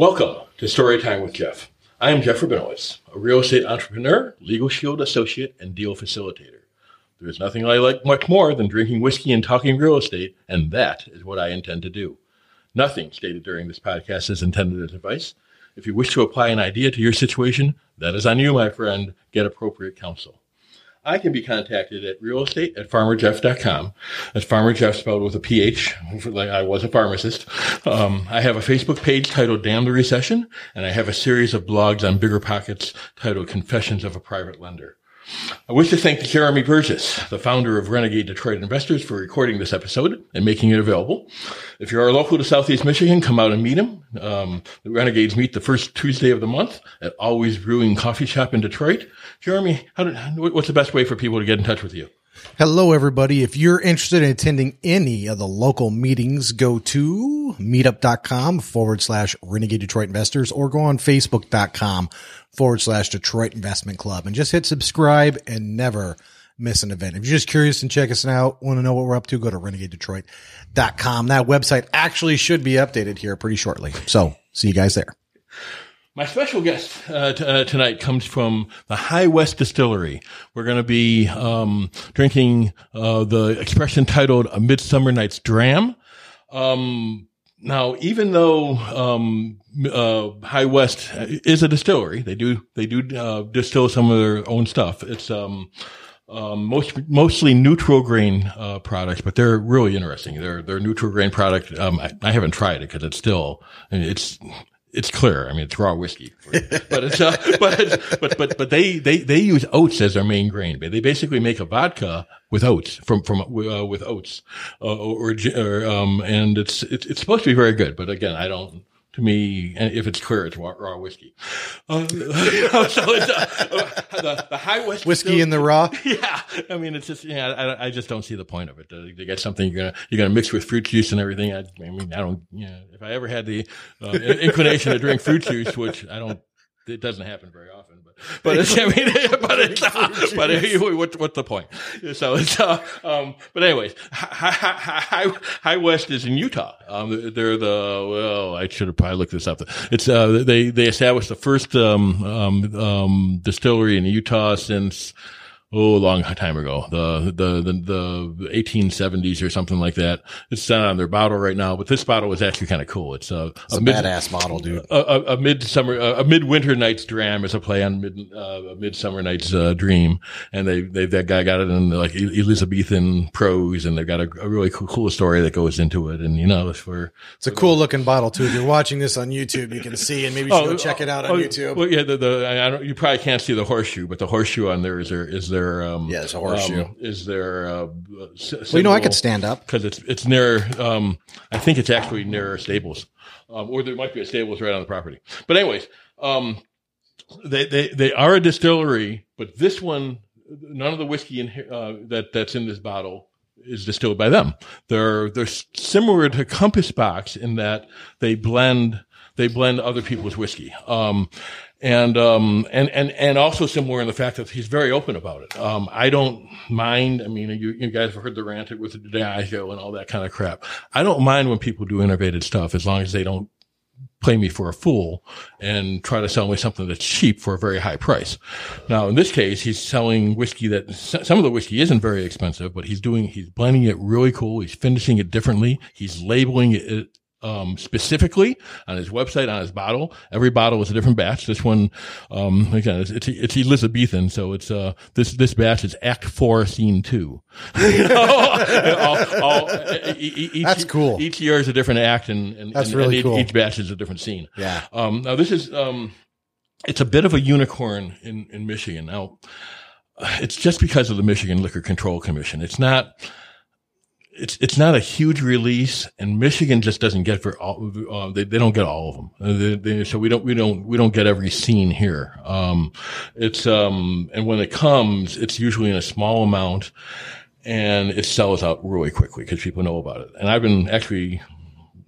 Welcome to Storytime with Jeff. I am Jeff Rabinowitz, a real estate entrepreneur, legal shield associate, and deal facilitator. There is nothing I like much more than drinking whiskey and talking real estate, and that is what I intend to do. Nothing stated during this podcast is intended as advice. If you wish to apply an idea to your situation, that is on you, my friend. Get appropriate counsel. I can be contacted at realestate at pharmerjeff.com. That's Pharmer Jeff spelled with a PH, like I was a pharmacist. Um, I have a Facebook page titled Damn the Recession, and I have a series of blogs on Bigger Pockets titled Confessions of a Private Lender. I wish to thank Jeremy Burgess, the founder of Renegade Detroit Investors, for recording this episode and making it available. If you are local to Southeast Michigan, come out and meet him. Um, the Renegades meet the first Tuesday of the month at Always Brewing Coffee Shop in Detroit. Jeremy, did, what's the best way for people to get in touch with you? Hello, everybody. If you're interested in attending any of the local meetings, go to meetup.com forward slash renegade Detroit investors or go on facebook.com forward slash Detroit investment club and just hit subscribe and never miss an event. If you're just curious and check us out, want to know what we're up to, go to renegadedetroit.com. That website actually should be updated here pretty shortly. So see you guys there. My special guest uh, t- uh, tonight comes from the High West Distillery. We're going to be um, drinking uh, the expression titled "A Midsummer Night's Dram." Um, now, even though um, uh, High West is a distillery, they do they do uh, distill some of their own stuff. It's um, um, most mostly neutral grain uh, products, but they're really interesting. They're they're neutral grain product. Um, I, I, haven't tried it because it's still it's it's clear. I mean, it's raw whiskey, but it's uh, but but but but they they they use oats as their main grain. They basically make a vodka with oats from from uh, with oats, uh, or, or um, and it's, it's it's supposed to be very good. But again, I don't to me, if it's clear, it's raw, raw whiskey. Uh, so it's uh, the, the high whiskey still, in the raw. Yeah, I mean, it's just yeah, I, I just don't see the point of it. To, to, get something you're gonna you're gonna mix with fruit juice and everything. I, I mean, I don't. Yeah, you know, if I ever had the uh, inclination to drink fruit juice, which I don't, it doesn't happen very often. But it's, I mean, but it's, uh, but uh, what, what's the point? So it's, uh, um, but anyways, High, High, High West is in Utah. Um, they're the, well, I should have probably looked this up. It's, uh, they, they established the first, um, um, um, distillery in Utah since, oh, a long time ago, the, the, the, the 1870s or something like that. It's not on their bottle right now, but this bottle is actually kind of cool. It's a, it's a, a mid, badass bottle, dude. A, a, a midsummer, a, a midwinter night's dram is a play on mid, uh, a midsummer night's uh, dream. And they, they, that guy got it in like Elizabethan prose and they've got a, a really cool, cool, story that goes into it. And, you know, it's for, it's a cool looking bottle too. If you're watching this on YouTube, you can see, and maybe you should oh, go check it out on oh, YouTube. Well, yeah, the, the, I don't, you probably can't see the horseshoe, but the horseshoe on there is there, is there, there um, yeah, it's a horseshoe. Um, is there? Uh, well, you know, I could stand up because it's it's near. Um, I think it's actually near stables, um, or there might be a stables right on the property. But anyways, um, they they they are a distillery, but this one, none of the whiskey in uh, that that's in this bottle is distilled by them. They're they're similar to Compass Box in that they blend they blend other people's whiskey. Um, and um and and and also similar in the fact that he's very open about it. Um, I don't mind. I mean, you, you guys have heard the rant with the Diageo and all that kind of crap. I don't mind when people do innovative stuff as long as they don't play me for a fool and try to sell me something that's cheap for a very high price. Now, in this case, he's selling whiskey that some of the whiskey isn't very expensive, but he's doing, he's blending it really cool. He's finishing it differently. He's labeling it um, specifically on his website, on his bottle. Every bottle is a different batch. This one, um, again, it's, it's, it's, Elizabethan. So it's, uh, this, this batch is act four, scene two. all, all, each, That's cool. Each year is a different act and, and, That's and, really and cool. each batch is a different scene. Yeah. Um, now this is, um, it's a bit of a unicorn in, in Michigan. Now, it's just because of the Michigan Liquor Control Commission. It's not, it's it's not a huge release, and Michigan just doesn't get for all. Uh, they they don't get all of them, uh, they, they, so we don't we don't we don't get every scene here. Um, it's um, and when it comes, it's usually in a small amount, and it sells out really quickly because people know about it. And I've been actually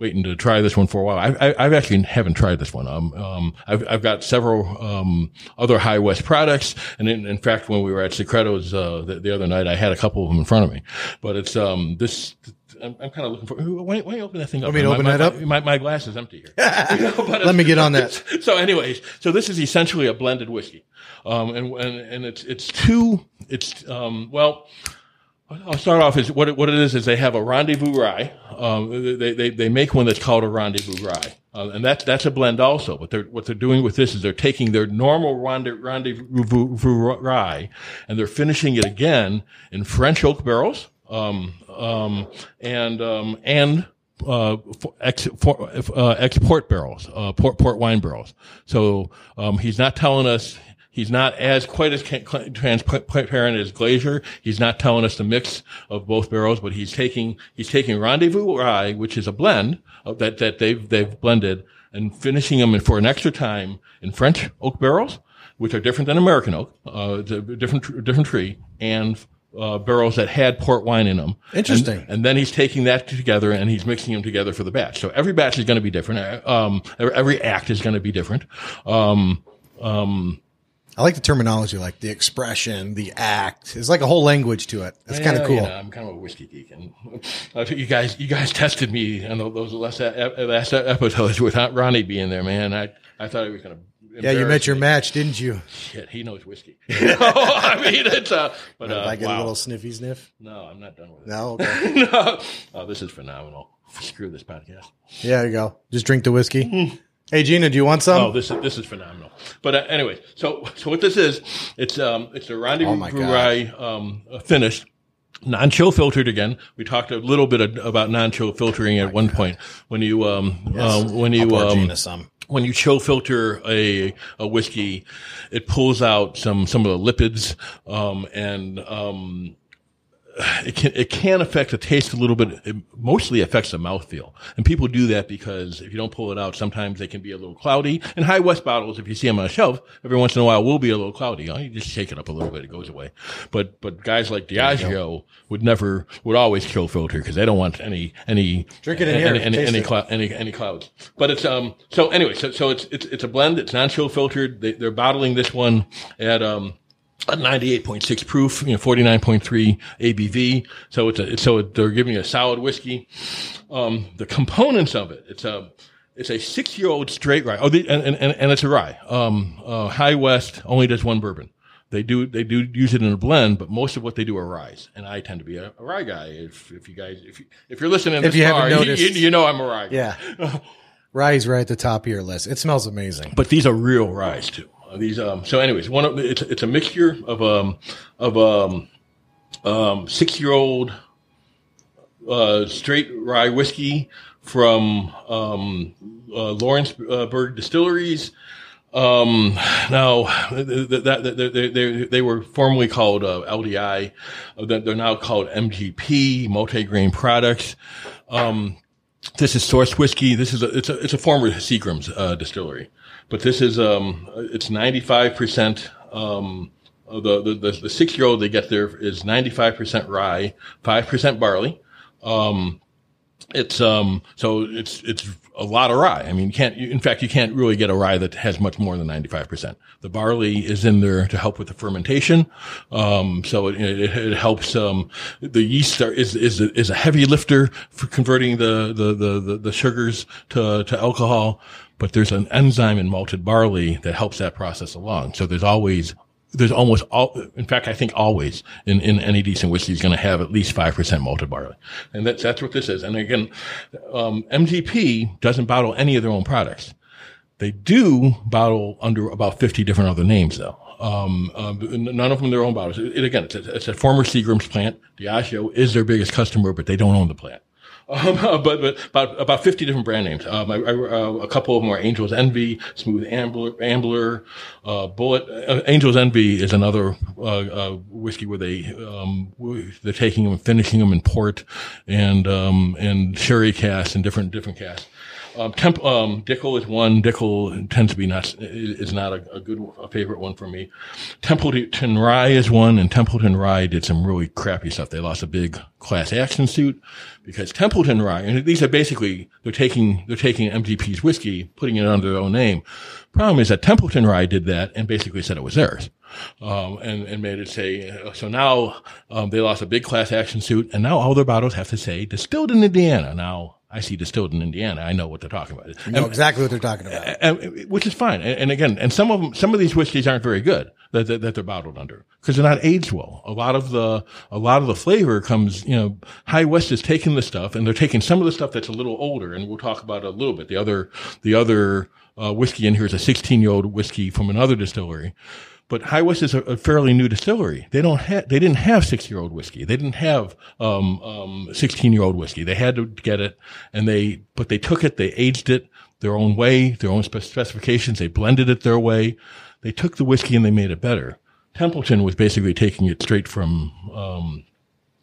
waiting to try this one for a while. I, I, have actually haven't tried this one. Um, um, I've, I've got several, um, other High West products. And in, in fact, when we were at Secreto's, uh, the, the, other night, I had a couple of them in front of me, but it's, um, this, I'm, I'm kind of looking for. Why, why don't you open that thing up? Want me my, open my, that up? My, my glass is empty here. You know, Let me get on that. so anyways, so this is essentially a blended whiskey. Um, and, and, and it's, it's two, it's, um, well, I'll start off as what it, what it is is they have a rendezvous rye. Um, they, they, they make one that's called a rendezvous rye. Uh, and that's, that's a blend also. But they're, what they're doing with this is they're taking their normal rendezvous, rye and they're finishing it again in French oak barrels. Um, um, and, um, and, uh, ex, for, uh, export barrels, uh, port, port wine barrels. So, um, he's not telling us, He's not as quite as transparent as Glaser. He's not telling us the mix of both barrels, but he's taking he's taking Rendezvous Rye, which is a blend of that that they've they've blended, and finishing them for an extra time in French oak barrels, which are different than American oak. Uh, a different different tree and. Uh, barrels that had port wine in them. Interesting. And, and, then he's taking that together and he's mixing them together for the batch. So every batch is going to be different. Um, every act is going to be different. Um, um, I like the terminology, like the expression, the act. It's like a whole language to it. It's kind of cool. You know, I'm kind of a whiskey geek, and you guys, you guys tested me on those last, last episodes without Ronnie being there, man. I, I thought he was going to. Yeah, you met your match, didn't you? Shit, he knows whiskey. I mean, it's uh, but uh, I get wow. a little sniffy sniff? No, I'm not done with it. No, okay. no. Oh, this is phenomenal. Screw this podcast. Yeah, there you go. Just drink the whiskey. Hey, Gina, do you want some? Oh, this is this is phenomenal. But uh, anyway, so so what this is, it's um it's a rendezvous Oh, rye um uh, finished. Non-chill filtered again. We talked a little bit of- about non-chill filtering at one point. When you um uh, when you um when you chill filter a a whiskey, it pulls out some some of the lipids, um, and um, it can it can affect the taste a little bit. It mostly affects the mouthfeel, and people do that because if you don't pull it out, sometimes they can be a little cloudy. And high west bottles, if you see them on a shelf, every once in a while will be a little cloudy. You, know, you just shake it up a little bit, it goes away. But but guys like Diageo would never would always chill filter because they don't want any any Drink it in any, here. any any, it. clou- any any clouds. But it's um so anyway so so it's it's it's a blend. It's non chill filtered. They, they're bottling this one at um 98.6 proof, you know, 49.3 ABV. So it's a, it's, so they're giving you a solid whiskey. Um, the components of it, it's a, it's a six year old straight rye. Oh, the, and, and, and it's a rye. Um, uh, High West only does one bourbon. They do, they do use it in a blend, but most of what they do are rye. And I tend to be a, a rye guy. If, if you guys, if you, if you're listening If this you haven't far, noticed. you, you know I'm a rye guy. Yeah. Rye's right at the top of your list. It smells amazing. but these are real ryes too. Uh, These um so anyways, one of it's it's a mixture of um of um um six year old uh straight rye whiskey from um uh, Lawrenceburg distilleries. Um, now th- th- that, they, they, they were formerly called uh, LDI. Uh, they're they're now called MGP, multi-grain products. Um, this is source whiskey. This is a, it's a, it's a former Seagram's, uh, distillery, but this is, um, it's 95%, um, uh, the, the, the, six year old they get there is 95% rye, 5% barley. Um, it's, um, so it's, it's a lot of rye. I mean, you can't, in fact, you can't really get a rye that has much more than 95%. The barley is in there to help with the fermentation. Um, so it, it, it helps, um, the yeast are, is, is, a, is a heavy lifter for converting the, the, the, the, the sugars to, to alcohol. But there's an enzyme in malted barley that helps that process along. So there's always there's almost all, in fact, I think always in, in any decent whiskey is going to have at least 5% malted barley. And that's, that's what this is. And again, um, MGP doesn't bottle any of their own products. They do bottle under about 50 different other names though. Um, um, none of them their own bottles. It, again, it's a, it's a former Seagram's plant. Diageo is their biggest customer, but they don't own the plant. Um, but, but about about fifty different brand names. Um, I, I, uh, a couple of them are Angel's Envy, Smooth Ambler, Ambler, uh, Bulleit. Uh, Angel's Envy is another uh, uh, whiskey where they um, they're taking them and finishing them in port and um, and sherry casks and different different casks. Um, Temp, um, Dickel is one. Dickel tends to be not is not a, a good a favorite one for me. Templeton Rye is one, and Templeton Rye did some really crappy stuff. They lost a big class action suit because Templeton Rye, and these are basically they're taking they're taking MGP's whiskey, putting it under their own name. Problem is that Templeton Rye did that and basically said it was theirs. um, and and made it say. uh, So now um, they lost a big class action suit, and now all their bottles have to say distilled in Indiana. Now I see distilled in Indiana. I know what they're talking about. You know exactly what they're talking about. And- which is fine. And, and again, and some of them, some of these whiskeys aren't very good that, that, that they're bottled under because they're not aged well. A lot of the, a lot of the flavor comes, you know, High West is taking the stuff and they're taking some of the stuff that's a little older and we'll talk about it a little bit. The other, the other, uh, whiskey in here is a 16 year old whiskey from another distillery. But High West is a, a fairly new distillery. They don't have, they didn't have six year old whiskey. They didn't have, um, um, 16 year old whiskey. They had to get it and they, but they took it, they aged it their own way, their own spec- specifications. They blended it their way. They took the whiskey and they made it better. Templeton was basically taking it straight from, um,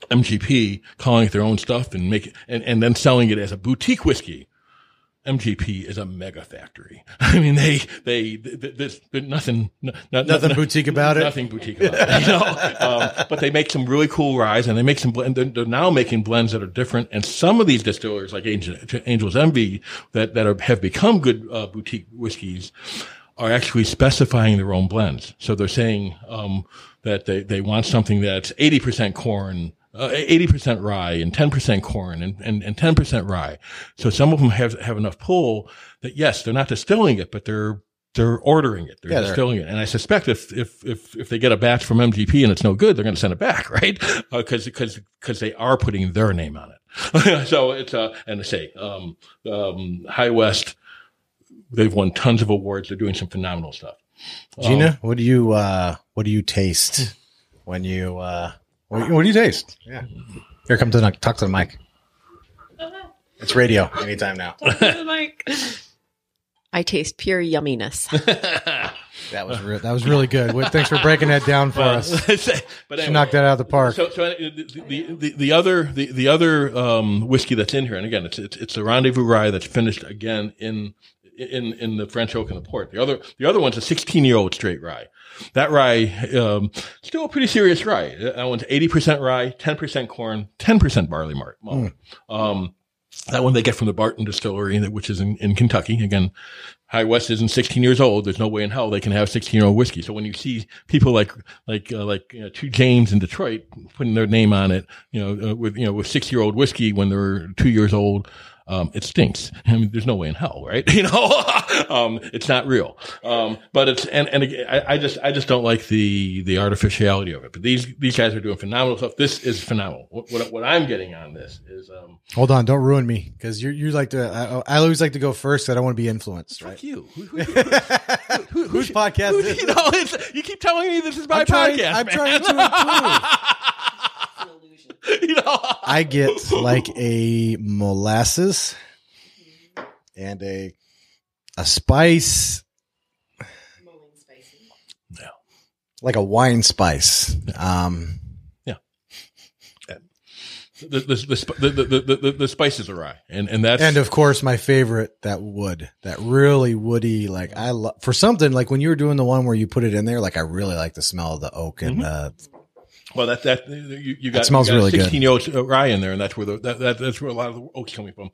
MGP, calling it their own stuff and make it, and, and then selling it as a boutique whiskey. MGP is a mega factory. I mean, they, they, th- there's nothing, n- n- Nothing boutique about it? Nothing boutique about it. You know? um, but they make some really cool ryes and they make some blend. They're, they're now making blends that are different. And some of these distillers, like Angel, Angel's Envy, that, that are, have become good, uh, boutique whiskeys, are actually specifying their own blends. So they're saying, um, that they, they want something that's 80% corn, uh, 80% rye and 10% corn and, and, and 10% rye. So some of them have, have enough pull that yes, they're not distilling it, but they're, they're ordering it. They're Yeah, they're- distilling it. And I suspect if, if, if, if they get a batch from MGP and it's no good, they're going to send it back, right? Uh, cause, cause, cause they are putting their name on it. so it's, uh, and I say, um, um, High West, they've won tons of awards. They're doing some phenomenal stuff. Gina, what do you uh what do you taste when you uh what, what do you taste? Yeah. Here come to the talk to the mic. It's radio anytime now. Talk To Mike. I taste pure yumminess. That was re- that was really good. Well, Thanks for breaking that down for us. but She anyway, knocked that out of the park. So, so uh, the, the, the, the other, the, the other, um, whiskey that's in here, and again, it's, it's, it's the Rendezvous Rye that's finished again in, in, in the French oak and the port. The other, the other one's a 16 year old straight rye. That rye, um, still a pretty serious rye. That one's 80% rye, 10% corn, 10% barley malt. malt. Um, that one they get from the Barton Distillery, which is in, in Kentucky. Again, High West isn't 16 years old. There's no way in hell they can have 16 year old whiskey. So when you see people like, like, uh, like, you know, two James in Detroit putting their name on it, you know, uh, with, you know, with six year old whiskey when they're two years old, um, it stinks. I mean, there's no way in hell, right? You know, um, it's not real. Um, but it's, and, and again, I, I just, I just don't like the, the artificiality of it. But these, these guys are doing phenomenal stuff. This is phenomenal. What, what, what I'm getting on this is, um, Hold on, don't ruin me because you you like to. I, I always like to go first. I don't want to be influenced. Right? fuck you. Who- who- Whose podcast Who- you know, you keep telling me this is my I'm trying, podcast. I'm trying to improve. you know, I get like a molasses and a a spice, like a wine spice. Um, the the the, the, the, the, the, the spices are rye, and and that's and of course, my favorite that wood, that really woody. Like I love for something like when you were doing the one where you put it in there. Like I really like the smell of the oak and uh, well that that you, you got That smells you got really good. sixteen year old rye in there, and that's where the that, that that's where a lot of the oak's coming from.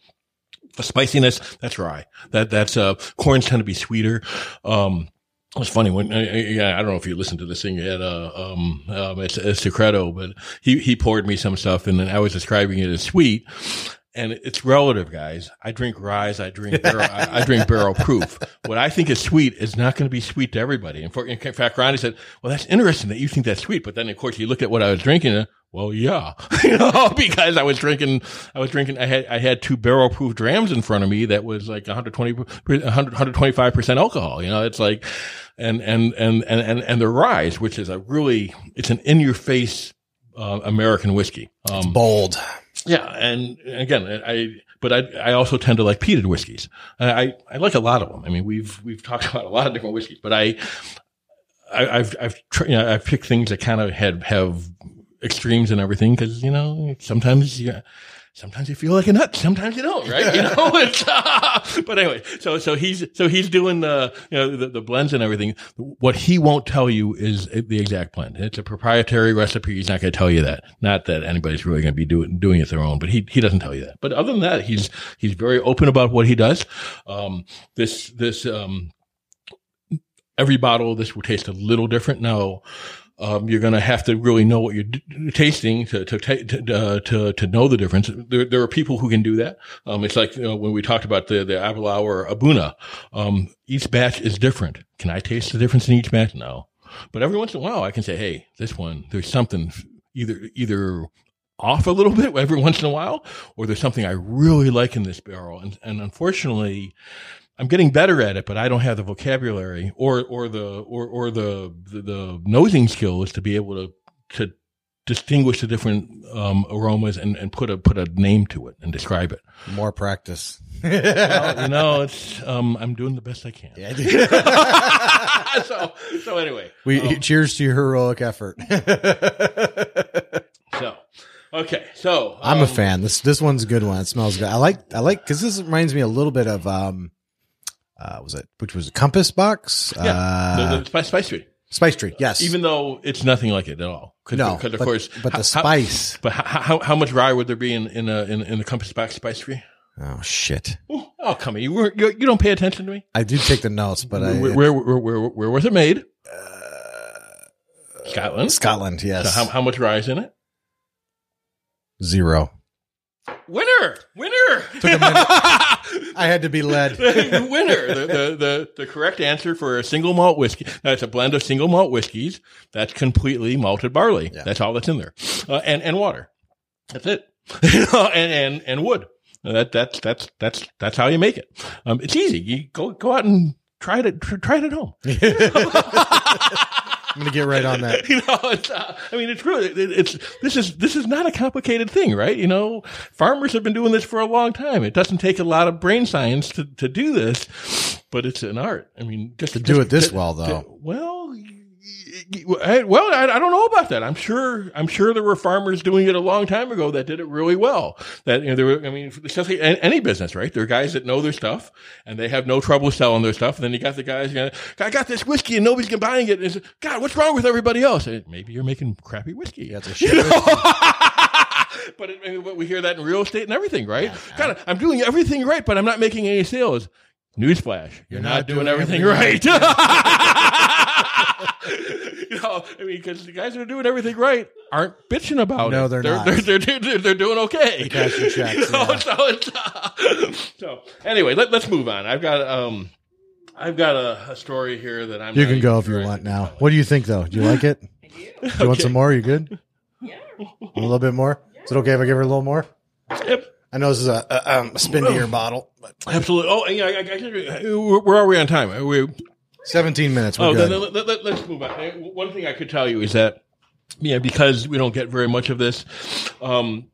The spiciness, that's rye. That that's uh corns tend to be sweeter. Um, it's funny when uh, yeah, I don't know if you listened to this thing at uh um um it's, it's Secreto, but he he poured me some stuff and then I was describing it as sweet. And it's relative, guys. I drink rye. I drink barrel, I, I drink barrel proof. What I think is sweet is not going to be sweet to everybody. And for, in fact, Ronnie said, "Well, that's interesting that you think that's sweet." But then, of course, you look at what I was drinking. And, well, yeah, you know, because I was drinking, I was drinking. I had I had two barrel proof drams in front of me that was like 120, 100, 125 percent alcohol. You know, it's like, and and and and and and the rye, which is a really, it's an in your face uh, American whiskey. Um, bold. Yeah, and again, I but I I also tend to like peated whiskeys. I I, like a lot of them. I mean, we've we've talked about a lot of different whiskeys, but I, I I've I've you know, I've picked things that kind of had have extremes and everything because you know sometimes you sometimes you feel like a nut, sometimes you don't, right? You know, it's, uh, but anyway, so, so he's, so he's doing the, you know, the, the blends and everything. What he won't tell you is the exact blend. It's a proprietary recipe. He's not going to tell you that. Not that anybody's really going to be doing, doing it their own, but he, he doesn't tell you that. But other than that, he's, he's very open about what he does. Um, this, this, um, every bottle this will taste a little different. No, um, you're going to have to really know what you're d- tasting to to, ta- to, uh, to to know the difference. There, there are people who can do that. Um, it's like you know, when we talked about the the Aberlour or A'bunadh. Um, each batch is different. Can I taste the difference in each batch? No, but every once in a while I can say, hey, this one there's something either either off a little bit every once in a while, or there's something I really like in this barrel, and and unfortunately. I'm getting better at it, but I don't have the vocabulary or or the or or the the, the nosing skills to be able to to distinguish the different um, aromas and, and put a put a name to it and describe it. More practice. Well, you know, it's um, I'm doing the best I can. Yeah, I so so anyway, we um, cheers to your heroic effort. so okay, so I'm a um, fan. This this one's a good one. It smells good. I like I like because this reminds me a little bit of um, uh, was it which was a Compass box? Yeah, uh, the, the spice spice tree. Spice Tree. Yes, Even though it's nothing like it at all. Cause, no, because of but, course, but how- the spice. But how, how how much rye would there be in in a, in, in the Compass Box spice tree? oh shit! Oh, oh, come on! You were you, you don't pay attention to me. I do take the notes, but I where, where, where where where was it made? Scotland. Scotland. Yes, So how how much rye is in it? zero. Winner, winner. I had to be led. winner. The, the the the correct answer for a single malt whiskey. That's a blend of single malt whiskeys. That's completely malted barley. Yeah. That's all that's in there, uh, and and water. That's it. And and and wood. That that's that's that's that's how you make it. Um, it's easy. You go go out and try it. Try it at home. I'm gonna get right on that. you know, it's, uh, I mean, it's really, it, it's, this is, this is not a complicated thing, right? You know, farmers have been doing this for a long time. It doesn't take a lot of brain science to, to do this, but it's an art. I mean, just To do just- it this just- well, though. Well, y- I- well, I, I don't know about that. I'm sure, I'm sure there were farmers doing it a long time ago that did it really well. That, you know, there were, I mean, like any business, right? There are guys that know their stuff and they have no trouble selling their stuff. And then you got the guys, you know, I got this whiskey and nobody's buying it. And it's, God, what's wrong with everybody else? And maybe you're making crappy whiskey. Yeah, it's a shit but, it, I mean, but we hear that in real estate and everything, right? God, I'm doing everything right, but I'm not making any sales. Newsflash, you're, not, doing, everything, right. you know, I mean, because the guys that are doing everything right aren't bitching about No, it. they're they're, not. They're, they're, they're, they're doing okay. cashing checks, You know, yeah. so, it's, uh, so anyway, let, let's move on. I've got um, I've got a, a story here that I'm. You can go if you want now. tell. What do you think, though? Do you like it? I do. Do you want some more? You good? Yeah. A little bit more? Is it okay if I give her a little more? Yep. I know this is a, a, um, a spin to your bottle, but Absolutely. Oh, yeah. I, I, I, where are we on time? Are we, 17 minutes. We're Oh, good. then let, let, let, us move on. One thing I could tell you is that, yeah, because we don't get very much of this, um,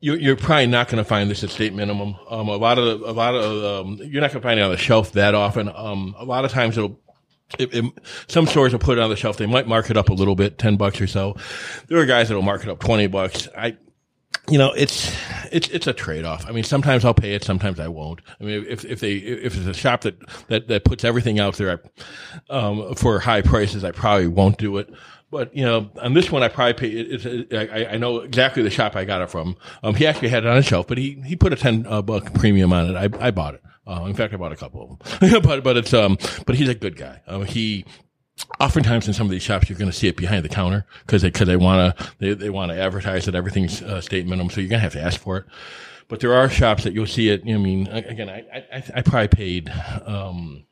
you, you're probably not going to find this at state minimum. Um, a lot of, a lot of, um, you're not going to find it on the shelf that often. Um, a lot of times it'll, it, it, some stores will put it on the shelf. They might mark it up a little bit, 10 bucks or so. There are guys that'll mark it up 20 bucks. I, you know, it's it's it's a trade off. I mean, sometimes I'll pay it, sometimes I won't. I mean, if if they if it's a shop that that that puts everything out there um, for high prices, I probably won't do it. But you know, on this one, I probably pay. It's, it, I, I know exactly the shop I got it from. Um, he actually had it on a shelf, but he he put a ten uh, buck premium on it. I I bought it. Uh, in fact, I bought a couple of them. but but it's um, but he's a good guy. Um, he oftentimes in some of these shops you're going to see it behind the counter because they because they want to they, they want to advertise that everything's uh, state minimum so you're going to have to ask for it but there are shops that you'll see it i mean again i i, I probably paid um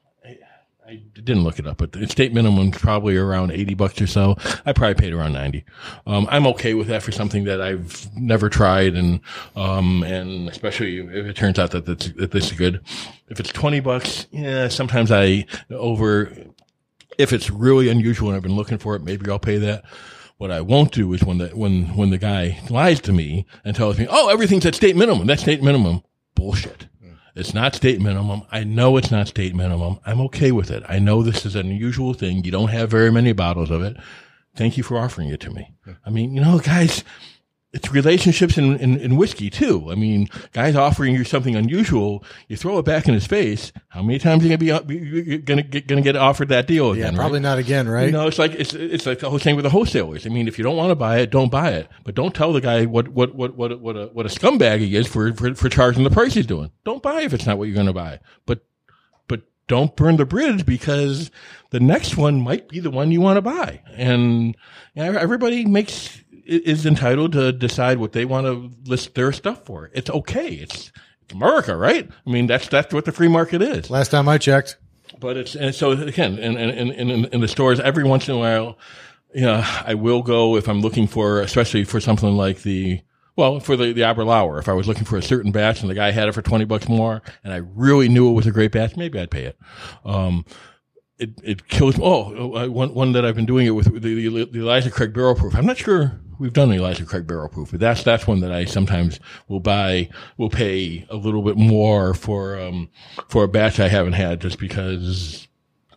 I, didn't look it up, but the state minimum's probably around 80 bucks or so. I probably paid around 90. Um, I'm okay with that for something that I've never tried and, um, and especially if it turns out that that's, that this is good. If it's 20 bucks, yeah, sometimes I over, if it's really unusual and I've been looking for it, maybe I'll pay that. What I won't do is when the when when the guy lies to me and tells me, "Oh, everything's at state minimum." That's state minimum. Bullshit. It's not state minimum. I know it's not state minimum. I'm okay with it. I know this is an unusual thing. You don't have very many bottles of it. Thank you for offering it to me. I mean, you know, guys, it's relationships in, in, in whiskey too. I mean, guys offering you something unusual, you throw it back in his face. How many times are you gonna be uh, gonna get, gonna get offered that deal again? yeah, probably right? not again, right? You know, it's like it's it's like the whole thing with the wholesalers. I mean, if you don't want to buy it, don't buy it. But don't tell the guy what what what what what a what a scumbag he is for for, for charging the price he's doing. Don't buy if it's not what you're going to buy. But but don't burn the bridge because the next one might be the one you want to buy. And you know, everybody makes is entitled to decide what they want to list their stuff for. It's okay. It's, it's America, right? I mean, that's that's what the free market is. Last time I checked. But it's and so again, in in in, in the stores, every once in a while, you know, I will go if I'm looking for, especially for something like the well, for the, the Aberlour, if I was looking for a certain batch and the guy had it for 20 bucks more and I really knew it was a great batch, maybe I'd pay it. Um, it, it kills, oh, one, one that I've been doing it with the, the, the Elijah Craig barrel proof. I'm not sure we've done Elijah Craig barrel proof, but that's, that's one that I sometimes will buy, will pay a little bit more for, um, for a batch I haven't had just because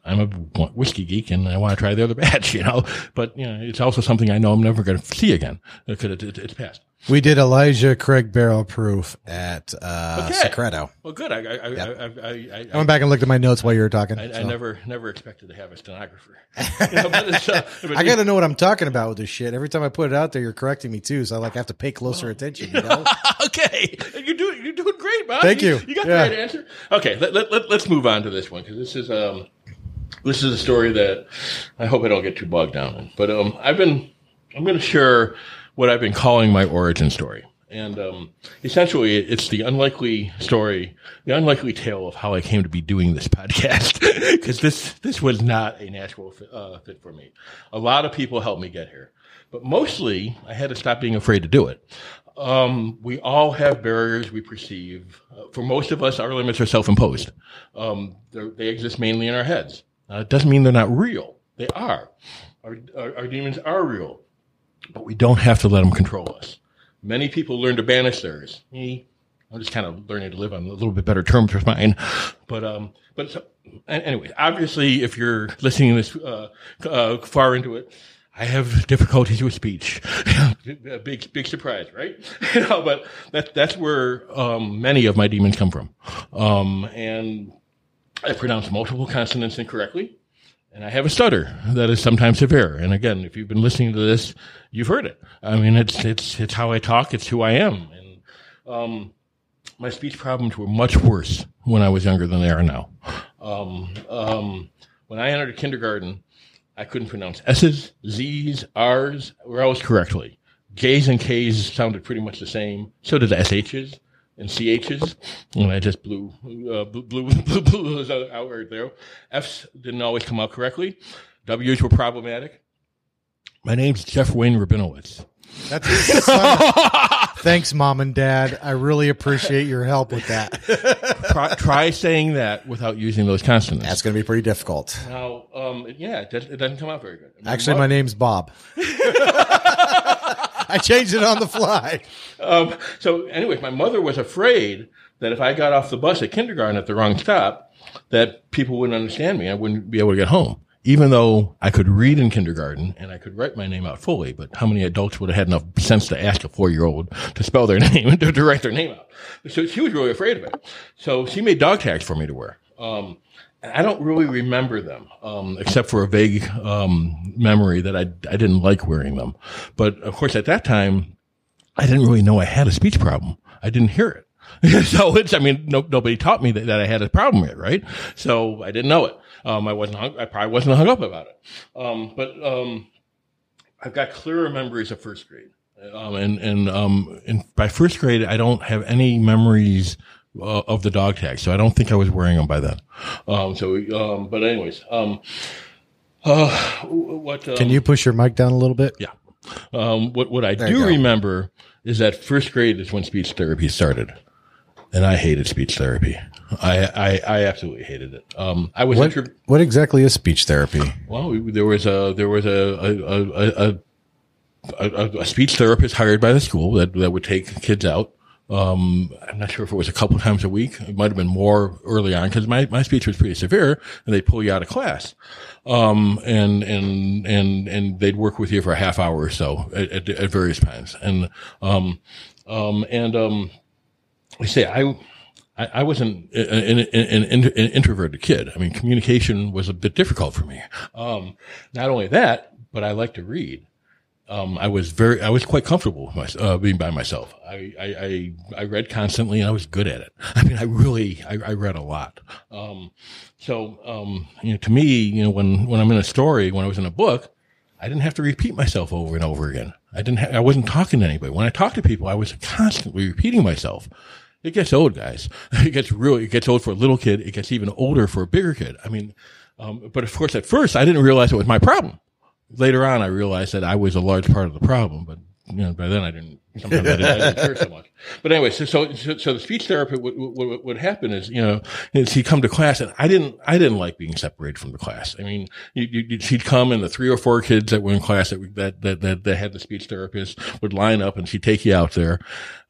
I'm a whiskey geek and I want to try the other batch, you know, but you know, it's also something I know I'm never going to see again because it, it, it's past. We did Elijah Craig barrel proof at uh, okay. Secreto. Well, good. I I, yep. I, I, I, I, went back and looked at my notes while you were talking. I, so. Never never expected to have a stenographer. you know, uh, I got to know what I'm talking about with this shit. Every time I put it out there, you're correcting me too, so I like have to pay closer well, attention. You know? okay, you're doing you're doing great, man. Thank you. You, you got yeah. the right answer. Okay, let, let, let, let's move on to this one because this is um this is a story that I hope I don't get too bogged down in. But um, I've been I'm going to share what I've been calling my origin story. And um, essentially, it's the unlikely story, the unlikely tale of how I came to be doing this podcast. Because this this was not a natural fit, uh, fit for me. A lot of people helped me get here, but mostly I had to stop being afraid to do it. Um, we all have barriers we perceive. Uh, for most of us, our limits are self-imposed. Um, they exist mainly in our heads. Uh, it doesn't mean they're not real. They are. Our, our, our demons are real, but we don't have to let them control us. Many people learn to banish theirs. Me, I'm just kind of learning to live on a little bit better terms with mine. But, um, but so, anyway, obviously, if you're listening this, uh, uh, far into it, I have difficulties with speech. big, big surprise, right? you know, but that, that's where, um, many of my demons come from. Um, and I pronounce multiple consonants incorrectly. And I have a stutter that is sometimes severe. And again, if you've been listening to this, you've heard it. I mean, it's, it's, it's how I talk. It's who I am. And, um, my speech problems were much worse when I was younger than they are now. Um, um, when I entered kindergarten, I couldn't pronounce S's, Z's, R's, or L's correctly. J's and K's sounded pretty much the same. So did the SH's and CHs, and I just blew, uh, blew, blew, blew, blew those out right there. Fs didn't always come out correctly. W's were problematic. My name's Jeff Wayne Rabinowitz. That's Thanks, mom and dad. I really appreciate your help with that. try, try, saying that without using those consonants. That's going to be pretty difficult. Now, um, yeah, it, it, doesn't come out very good. Actually, my name's Bob. I changed it on the fly. Um, so, anyway, my mother was afraid that if I got off the bus at kindergarten at the wrong stop, that people wouldn't understand me. I wouldn't be able to get home. Even though I could read in kindergarten and I could write my name out fully, but how many adults would have had enough sense to ask a four-year-old to spell their name and to, to write their name out? So she was really afraid of it. So she made dog tags for me to wear. Um, I don't really remember them, um, except for a vague um, memory that I I didn't like wearing them. But of course, at that time, I didn't really know I had a speech problem. I didn't hear it. so it's, I mean, no, nobody taught me that, that, I had a problem yet, right? So I didn't know it. Um, I wasn't, hung, I probably wasn't hung up about it. Um, but, um, I've got clearer memories of first grade. Um, and, and, um, and by first grade, I don't have any memories uh, of the dog tag. So I don't think I was wearing them by then. Um, so, um, but anyways, um, uh, what, um, can you push your mic down a little bit? Yeah. Um, what, what I there do remember is that first grade is when speech therapy started. And I hated speech therapy. I, I, I absolutely hated it. Um, I was, what, inter- what exactly is speech therapy? Well, there was a, there was a, a, a, a, a speech therapist hired by the school that, that would take kids out um, I'm not sure if it was a couple times a week. It might have been more early on because my, my speech was pretty severe and they'd pull you out of class. Um, and, and, and, and they'd work with you for a half hour or so at, at, at various times. And, um, um, and, um, I say, I, I, I was an, an, an, an, introverted kid. I mean, communication was a bit difficult for me. Um, not only that, but I like to read. Um, I was very, I was quite comfortable with my, uh, being by myself. I, I, I, I, read constantly and I was good at it. I mean, I really, I, I read a lot. Um, so, um, you know, to me, you know, when, when I'm in a story, when I was in a book, I didn't have to repeat myself over and over again. I didn't, ha- I wasn't talking to anybody. When I talked to people, I was constantly repeating myself. It gets old, guys. It gets really, it gets old for a little kid. It gets even older for a bigger kid. I mean, um, but of course, at first, I didn't realize it was my problem later on, I realized that I was a large part of the problem, but you know, by then I didn't, sometimes I didn't, I didn't care so much. But anyway, so, so, so the speech therapy would, would, would happen is, you know, is he'd come to class and I didn't, I didn't like being separated from the class. I mean, you, you, she'd come and the three or four kids that were in class that, that, that, that, that had the speech therapist would line up and she'd take you out there.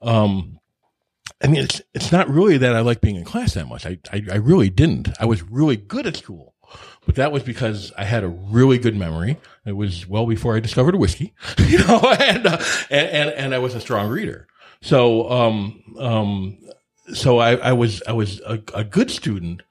Um, I mean, it's, it's not really that I like being in class that much. I, I, I really didn't. I was really good at school but that was because I had a really good memory. It was well before I discovered whiskey, you know, and, uh, and, and, and, I was a strong reader. So, um, um, so I, I was, I was a, a good student.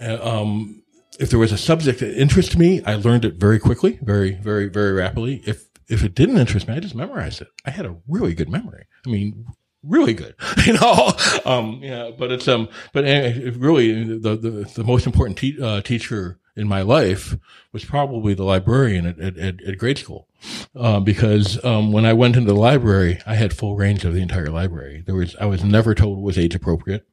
Um, if there was a subject that interested me, I learned it very quickly, very, very, very rapidly. If, if it didn't interest me, I just memorized it. I had a really good memory. I mean, really good, you know. Um, yeah, but it's um, but anyway, really the the the most important te- uh, teacher in my life was probably the librarian at, at, at grade school. Uh, because, um, when I went into the library, I had full range of the entire library. There was, I was never told it was age appropriate.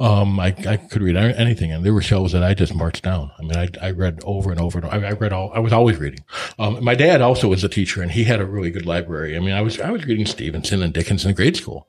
Um, I, I could read anything and there were shelves that I just marched down. I mean, I, I read over and over and over. I, I read all, I was always reading. Um, my dad also was a teacher and he had a really good library. I mean, I was, I was reading Stevenson and Dickens in grade school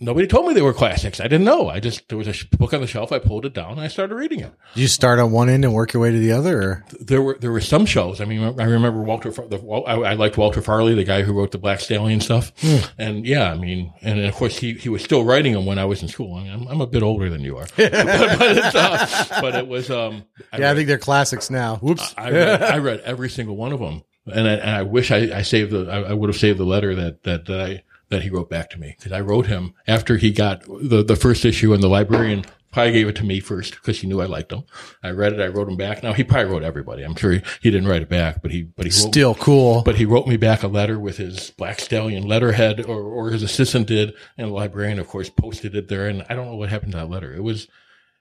nobody told me they were classics. I didn't know. I just there was a book on the shelf. I pulled it down and I started reading it. Did you start on one end and work your way to the other? Or? There were there were some shows. I mean, I remember Walter. The, I, I liked Walter Farley, the guy who wrote the Black Stallion stuff. Hmm. And yeah, I mean, and of course he he was still writing them when I was in school. I mean, I'm, I'm a bit older than you are, but, but, uh, but, it was. Um, I yeah, read, I think they're classics now. Whoops. I, I, read, I read every single one of them. And I, and I wish I, I saved the, I, I would have saved the letter that, that, that I, that he wrote back to me because I wrote him after he got the, the first issue and the librarian probably gave it to me first because he knew I liked him. I read it. I wrote him back. Now he probably wrote everybody. I'm sure he, he didn't write it back, but he, but he wrote, still cool. But he wrote me back a letter with his black stallion letterhead or, or his assistant did. And the librarian, of course, posted it there. And I don't know what happened to that letter. It was,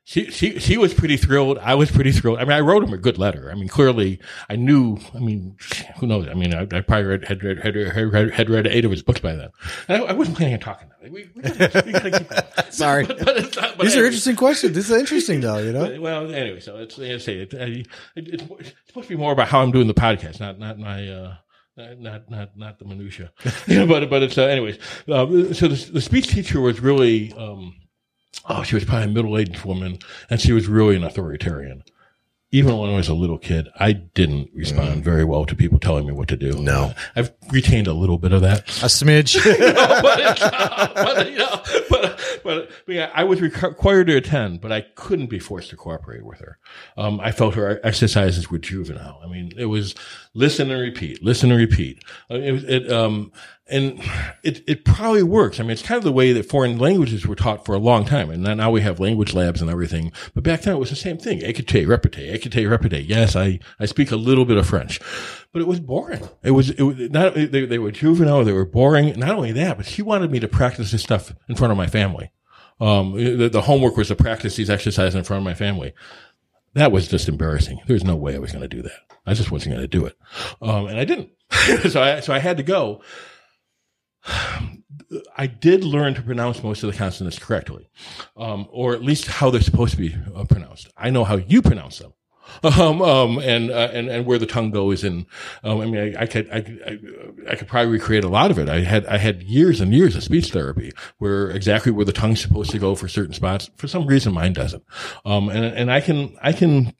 she, she, she was pretty thrilled. I was pretty thrilled. I mean, I wrote him a good letter. I mean, clearly I knew, I mean, who knows? I mean, I, I probably read, had, read, had, read, had read eight of his books by then. And I, I wasn't planning on talking. We, we, we gotta keep that. Sorry. but, but not, but These anyway. are interesting questions. This is interesting though, you know? But, well, anyway, so it's, I say it, it, it's, it's supposed to be more about how I'm doing the podcast, not, not my, uh, not not not the minutia, but but it's uh, anyways. Uh, so the, the speech teacher was really um, oh, she was probably a middle aged woman and she was really an authoritarian. Even when I was a little kid, I didn't respond mm. very well to people telling me what to do. No. I've retained a little bit of that. A smidge. but, uh, but, you know, but, but, but yeah, I was required to attend, but I couldn't be forced to cooperate with her. Um, I felt her exercises were juvenile. I mean, it was listen and repeat, listen and repeat. Uh, it, it um, and it, it probably works. I mean, it's kind of the way that foreign languages were taught for a long time. And now we have language labs and everything. But back then it was the same thing. Écoutez, répétez, écoutez, répétez. Yes, I, I speak a little bit of French, but it was boring. It was, it was not, they, they were juvenile. They were boring. Not only that, but she wanted me to practice this stuff in front of my family. Um, the, the homework was to practice these exercises in front of my family. That was just embarrassing. There's no way I was going to do that. I just wasn't going to do it. Um, and I didn't. so I, so I had to go. I did learn to pronounce most of the consonants correctly, um, or at least how they're supposed to be uh, pronounced. I know how you pronounce them. Um, um, and, uh, and, and where the tongue goes. And, um, I mean, I, I could, I, I, I, could probably recreate a lot of it. I had, I had years and years of speech therapy where exactly where the tongue's supposed to go for certain spots. For some reason, mine doesn't. Um, and, and I can, I can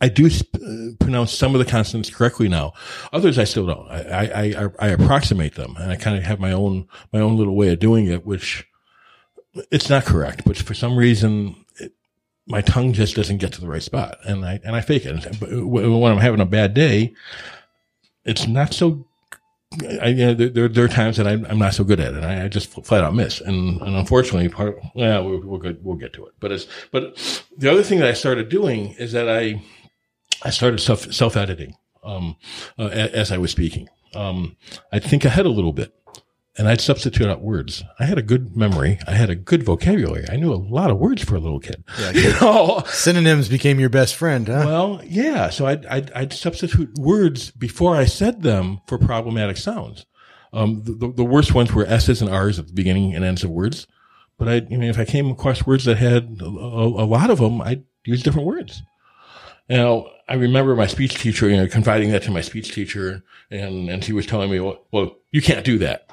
I do sp- uh, pronounce some of the consonants correctly now. Others I still don't. I, I, I, I approximate them and I kind of have my own, my own little way of doing it, which it's not correct, but for some reason, it, my tongue just doesn't get to the right spot and I, and I fake it. But When I'm having a bad day, it's not so I, you know, there, there, are times that I, am not so good at it. I, I, just flat out miss. And, and unfortunately, part, yeah, we're, we're good. We'll get to it. But it's, but the other thing that I started doing is that I, I started self self editing um, uh, as I was speaking. um, I'd think ahead a little bit and I'd substitute out words. I had a good memory. I had a good vocabulary. I knew a lot of words for a little kid. Yeah, you know? Synonyms became your best friend, huh? Well, yeah. So I'd, I'd, I'd substitute words before I said them for problematic sounds. Um, the, the, worst ones were S's and R's at the beginning and ends of words. But I, I mean, if I came across words that had a, a, a lot of them, I'd use different words. Now, I remember my speech teacher, you know, confiding that to my speech teacher, and, and she was telling me, well, well, you can't do that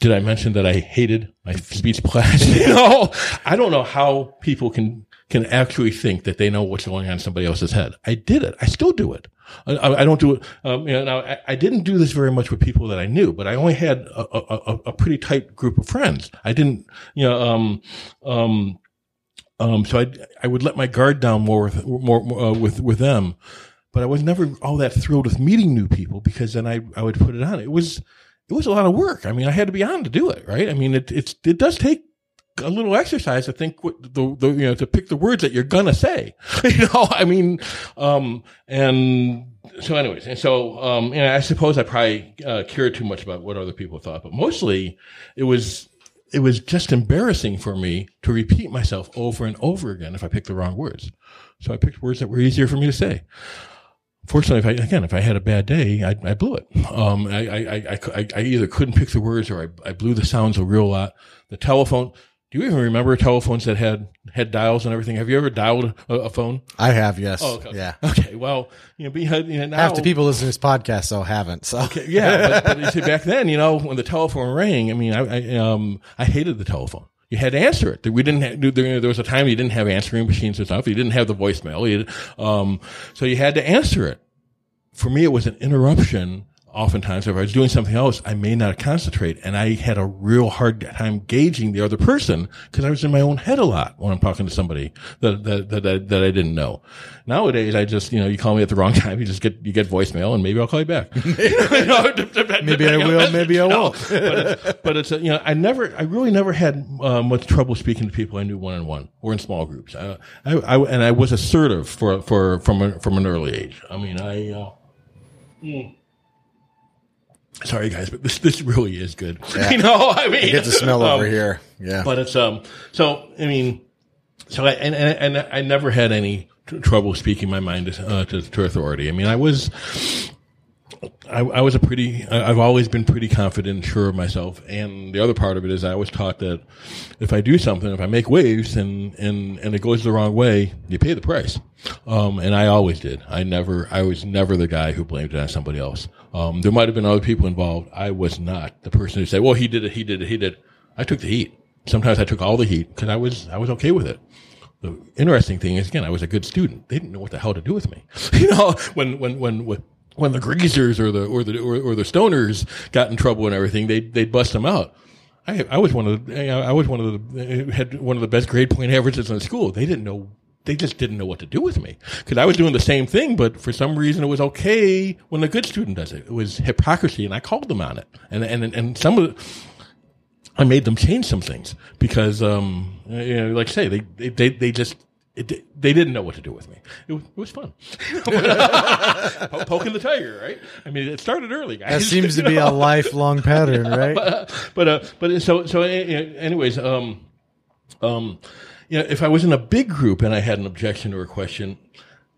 did I mention that I hated my speech class? you know, I don't know how people can can actually think that they know what's going on in somebody else's head. I did it. I still do it. I, I don't do it. Um, you know, now I, I, didn't do this very much with people that I knew, but I only had a, a, a pretty tight group of friends. I didn't, you know, um, um, um, so I, I would let my guard down more with, more, uh, with, with them, but I was never all that thrilled with meeting new people because then I, I would put it on. It was, it was a lot of work. I mean, I had to be on to do it, right? I mean, it, it's, it does take a little exercise to think what the, the, you know, to pick the words that you're gonna say, you know, I mean, um, and so anyways, and so, um, know, I suppose I probably, uh, cared too much about what other people thought, but mostly it was, it was just embarrassing for me to repeat myself over and over again if I picked the wrong words. So I picked words that were easier for me to say fortunately, if I, again, if I had a bad day, I, I blew it. Um, I, I, I, I, either couldn't pick the words or I blew the sounds a real lot. The telephone, do you even remember telephones that had, had dials and everything? Have you ever dialed a, a phone? I have, yes. Oh, okay. Yeah. Okay. Well, you know, we you know, now, Half the people listening to this podcast, so haven't. So okay, yeah. but, but see, back then, you know, when the telephone rang, I mean, I, I, um, I hated the telephone you had to answer it. We didn't have, there, was a time you didn't have answering machines and stuff. You didn't have the voicemail. You, um, so you had to answer it. For me, it was an interruption oftentimes if I was doing something else, I may not concentrate. And I had a real hard time gauging the other person because I was in my own head a lot when I'm talking to somebody that, that, that, that, that I didn't know. Nowadays, I just, you know, you call me at the wrong time, you just get, you get voicemail and maybe I'll call you back. maybe I will, maybe I won't. but, it's, but it's, you know, I never, I really never had uh, much trouble speaking to people I knew one on one or in small groups. I, I, I, and I was assertive for, for, from, a, from an early age. I mean, I, uh, mm sorry guys, but this this really is good. Yeah. You know, I mean, you get the smell um, over here. Yeah, but it's um. So I mean, so I and and, and I never had any t- trouble speaking my mind uh, to, to authority. I mean, I was I, I, was a pretty, I've always been pretty confident and sure of myself. And the other part of it is I was taught that if I do something, if I make waves and, and, and it goes the wrong way, you pay the price. Um, and I always did. I never, I was never the guy who blamed it on somebody else. Um, there might have been other people involved. I was not the person who said, well, he did it, he did it, he did it. I took the heat. Sometimes I took all the heat because I was, I was okay with it the interesting thing is again, I was a good student. They didn't know what the hell to do with me. You know, when, when, when, when, the greasers or the or the or, or, the stoners got in trouble and everything, they they'd bust them out. I I was one of the I was one of the had one of the best grade point averages in the school. They didn't know they just didn't know what to do with me because I was doing the same thing, but for some reason it was okay when the good student does it. It was hypocrisy, and I called them on it. And and and some of the, I made them change some things because, um, you know, like I say, they they they just it, they didn't know what to do with me. It was, it was fun. Poking the tiger, right? I mean, it started early, guys. That seems to be a lifelong pattern, right? but, but, uh, but so, so anyways, um, um, you know, if I was in a big group and I had an objection or a question,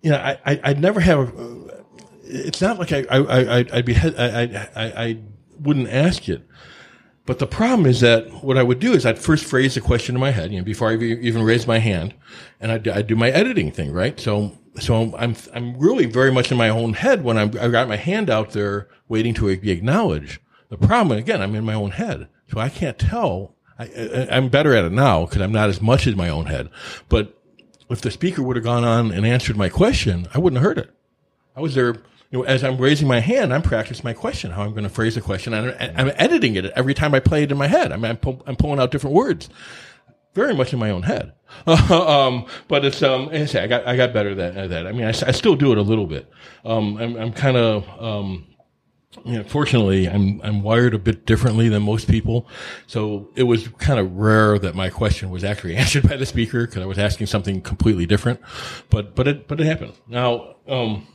you know, I, I, would never have, a, it's not like I, I, I, I'd be, I, I, I wouldn't ask it but the problem is that what I would do is I'd first phrase the question in my head, you know, before I even raise my hand, and I'd, I'd do my editing thing, right? So, so I'm, I'm really very much in my own head when I'm, I've got my hand out there waiting to be acknowledged. The problem, again, I'm in my own head, so I can't tell. I, am better at it now because I'm not as much in my own head. But if the speaker would have gone on and answered my question, I wouldn't have heard it. I was there you know, as I'm raising my hand, I'm practicing my question, how I'm going to phrase the question, and I'm, editing it every time I play it in my head. I mean, I'm, I'm pulling out different words, very much in my own head. um, but it's um, I got I got better at that. I mean, I, I still do it a little bit. Um, I'm, I'm kind of um, you fortunately, I'm I'm wired a bit differently than most people, so it was kind of rare that my question was actually answered by the speaker because I was asking something completely different. But but it but it happened. Now, um,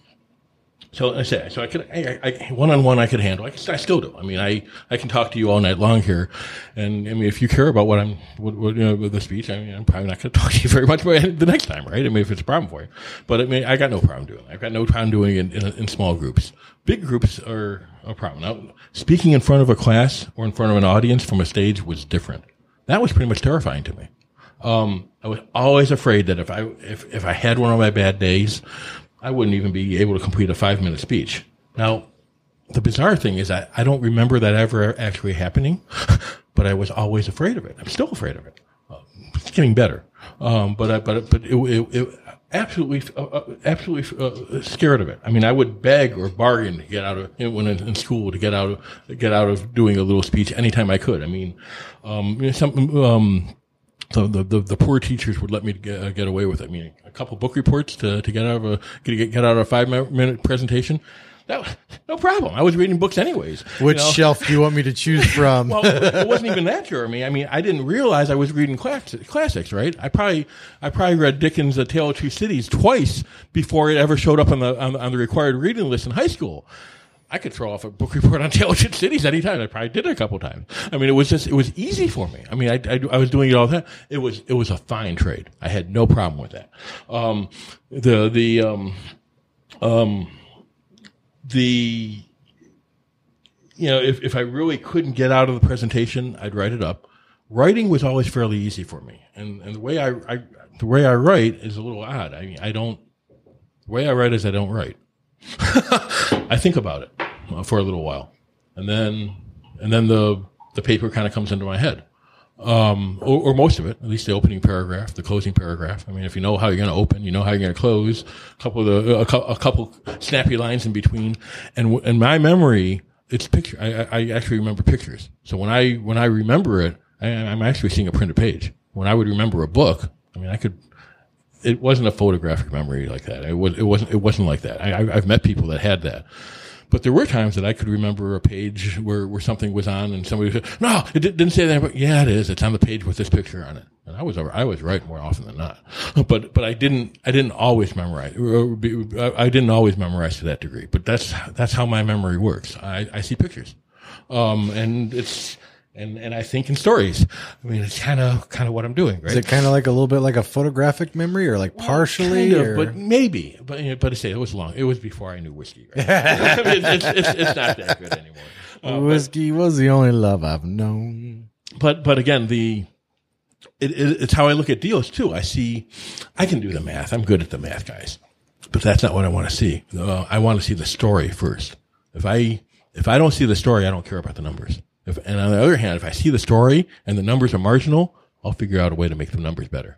so I said, so I could, one on one, I could handle. I, I, still do. I mean, I, I can talk to you all night long here, and I mean, if you care about what I'm, what, what you know, with the speech, I mean, I'm probably not going to talk to you very much the next time, right? I mean, if it's a problem for you, but I mean, I got no problem doing. it. I've got no problem doing it in, in, in small groups. Big groups are a problem. Now, speaking in front of a class or in front of an audience from a stage was different. That was pretty much terrifying to me. Um, I was always afraid that if I if if I had one of my bad days, I wouldn't even be able to complete a five minute speech. Now, the bizarre thing is I, I don't remember that ever actually happening, but I was always afraid of it. I'm still afraid of it. Uh, it's getting better. Um, but I, but, but it, it, it absolutely, uh, uh, absolutely uh, scared of it. I mean, I would beg or bargain to get out of, when in, school to get out of, get out of doing a little speech anytime I could. I mean, um, you know, some, um, so the, the, the, poor teachers would let me get, uh, get away with it. I mean, a couple book reports to, to get out of a, get, get out of a five minute presentation. That, no problem. I was reading books anyways. Which you know? shelf do you want me to choose from? well, it wasn't even that, Jeremy. I mean, I didn't realize I was reading class, classics, right? I probably, I probably read Dickens' *A Tale of Two Cities* twice before it ever showed up on the on, on the required reading list in high school. I could throw off a book report on Tailgate Cities anytime. I probably did it a couple times. I mean, it was just, it was easy for me. I mean, I, I, I, was doing it all the time. It was, it was a fine trade. I had no problem with that. Um, the, the, um, um, the, you know, if, if I really couldn't get out of the presentation, I'd write it up. Writing was always fairly easy for me. And, and the way I, I, the way I write is a little odd. I mean, I don't, the way I write is I don't write. I think about it uh, for a little while, and then and then the the paper kind of comes into my head, um, or, or, most of it, at least the opening paragraph, the closing paragraph. I mean, if you know how you're going to open, you know how you're going to close. A couple of the a, a, couple snappy lines in between, and in my memory, it's picture. I, I actually remember pictures. So when I when I remember it, I, I'm actually seeing a printed page. When I would remember a book, I mean, I could it wasn't a photographic memory like that. It was, it wasn't, it wasn't like that. I, have met people that had that. But there were times that I could remember a page where, where something was on and somebody said, no, it didn't say that, but yeah, it is. It's on the page with this picture on it. And I was, I was right more often than not. But, but I didn't, I didn't always memorize. I didn't always memorize to that degree, but that's, that's how my memory works. I, I see pictures. Um, and it's, and and I think in stories. I mean, it's kind of kind of what I'm doing, right? Is it kind of like a little bit like a photographic memory, or like partially, kind of, but maybe. But but I say it was long. It was before I knew whiskey. Right? I mean, it's, it's, it's, not that good anymore. Uh, whiskey but, was the only love I've known. But but again, the it, it, it's how I look at deals too. I see, I can do the math. I'm good at the math, guys. But that's not what I want to see. Uh, I want to see the story first. If I if I don't see the story, I don't care about the numbers. If, and on the other hand, if I see the story and the numbers are marginal, I'll figure out a way to make the numbers better.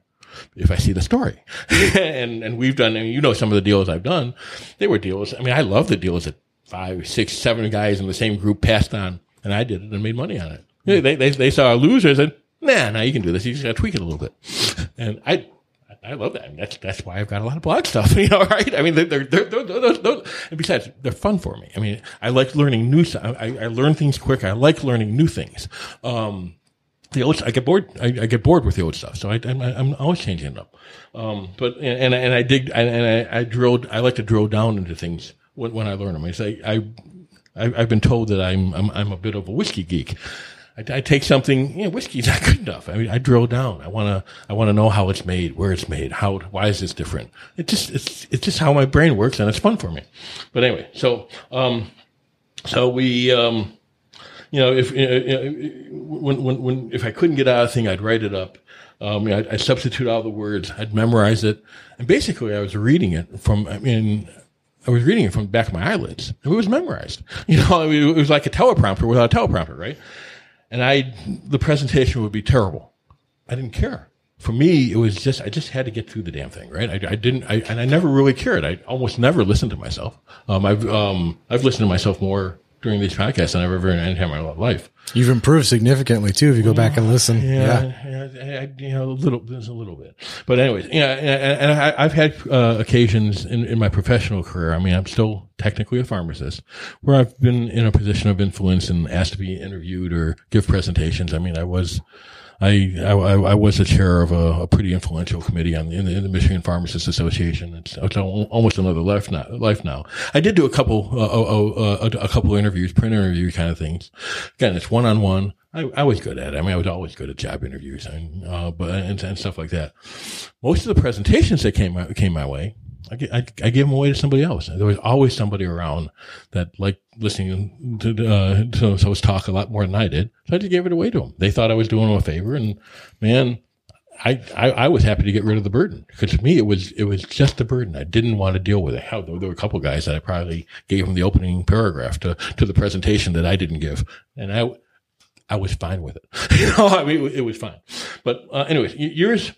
If I see the story, and and we've done, mean, you know, some of the deals I've done, they were deals. I mean, I love the deals that five, six, seven guys in the same group passed on, and I did it and made money on it. They they they saw a loser and "Nah, now you can do this. You just got to tweak it a little bit." And I I love that. Mean, that's that's why I've got a lot of blog stuff. You know, right? I mean, they're they're, they're, they're, and besides, they're fun for me. I mean, I like learning new. I, I learn things quick. I like learning new things. Um, the old, I get bored. I, I, get bored with the old stuff, so I, am I'm always changing it up. Um, but and and I dig and I, I drilled. I like to drill down into things when, when I learn them. I say I, I I've been told that I'm I'm, I'm a bit of a whiskey geek. I, I take something, you know, whiskey's not good enough. I mean, I drill down. I want to, I want to know how it's made, where it's made, how, why is this different? It just, it's, it's just how my brain works and it's fun for me. But anyway, so, um, so we, um, you know, if, uh, when, when, when, if I couldn't get out of a thing, I'd write it up. Um, I'd, I'd substitute all the words. I'd memorize it. And basically I was reading it from, I mean, I was reading it from the back of my eyelids. It was memorized. You know, it was like a teleprompter without a teleprompter, right? And I, the presentation would be terrible. I didn't care. For me, it was just, I just had to get through the damn thing, right? I, I didn't, I, and I never really cared. I almost never listened to myself. Um, I've, um, I've listened to myself more during these podcasts than I've ever any time in my life. You've improved significantly too if you go back and listen. Yeah, yeah, yeah you know, a little, there's a little bit, but anyways, yeah, and, and I, have had uh, occasions in, in my professional career. I mean, I'm still technically a pharmacist, where I've been in a position of influence and asked to be interviewed or give presentations. I mean, I was. I, I, I was the chair of a, a pretty influential committee on the, in, the, in the Michigan Pharmacists Association. It's, it's almost another life now. Life now. I did do a couple, uh, uh, uh, a, a couple interviews, print interview kind of things. Again, it's one on one. I, I was good at it. I mean, I was always good at job interviews and, uh, but, and, and stuff like that. Most of the presentations that came, came my way, I, I, I gave them away to somebody else. There was always somebody around that liked listening to, uh, to talk a lot more than I did. So I just gave it away to them. They thought I was doing them a favor and man, I, I, I, was happy to get rid of the burden because to me it was it was just a burden. I didn't want to deal with it. How there were a couple guys that I probably gave them the opening paragraph to to the presentation that I didn't give, and I I was fine with it. you know, I mean, it, was fine. But uh, anyways, years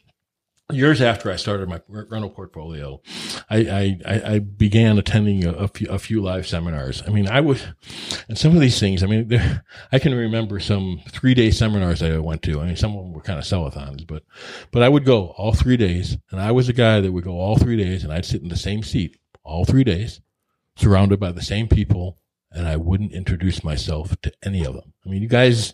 years after I started my rental portfolio, I, I, I began attending a, a, few, a, few, live seminars. I mean, I was, and some of these things, I mean, I can remember some three day seminars that I went to. I mean, some of them were kind of sellathons, but, but I would go all three days and I was a guy that would go all three days and I'd sit in the same seat all three days, surrounded by the same people and I wouldn't introduce myself to any of them. I mean, you guys,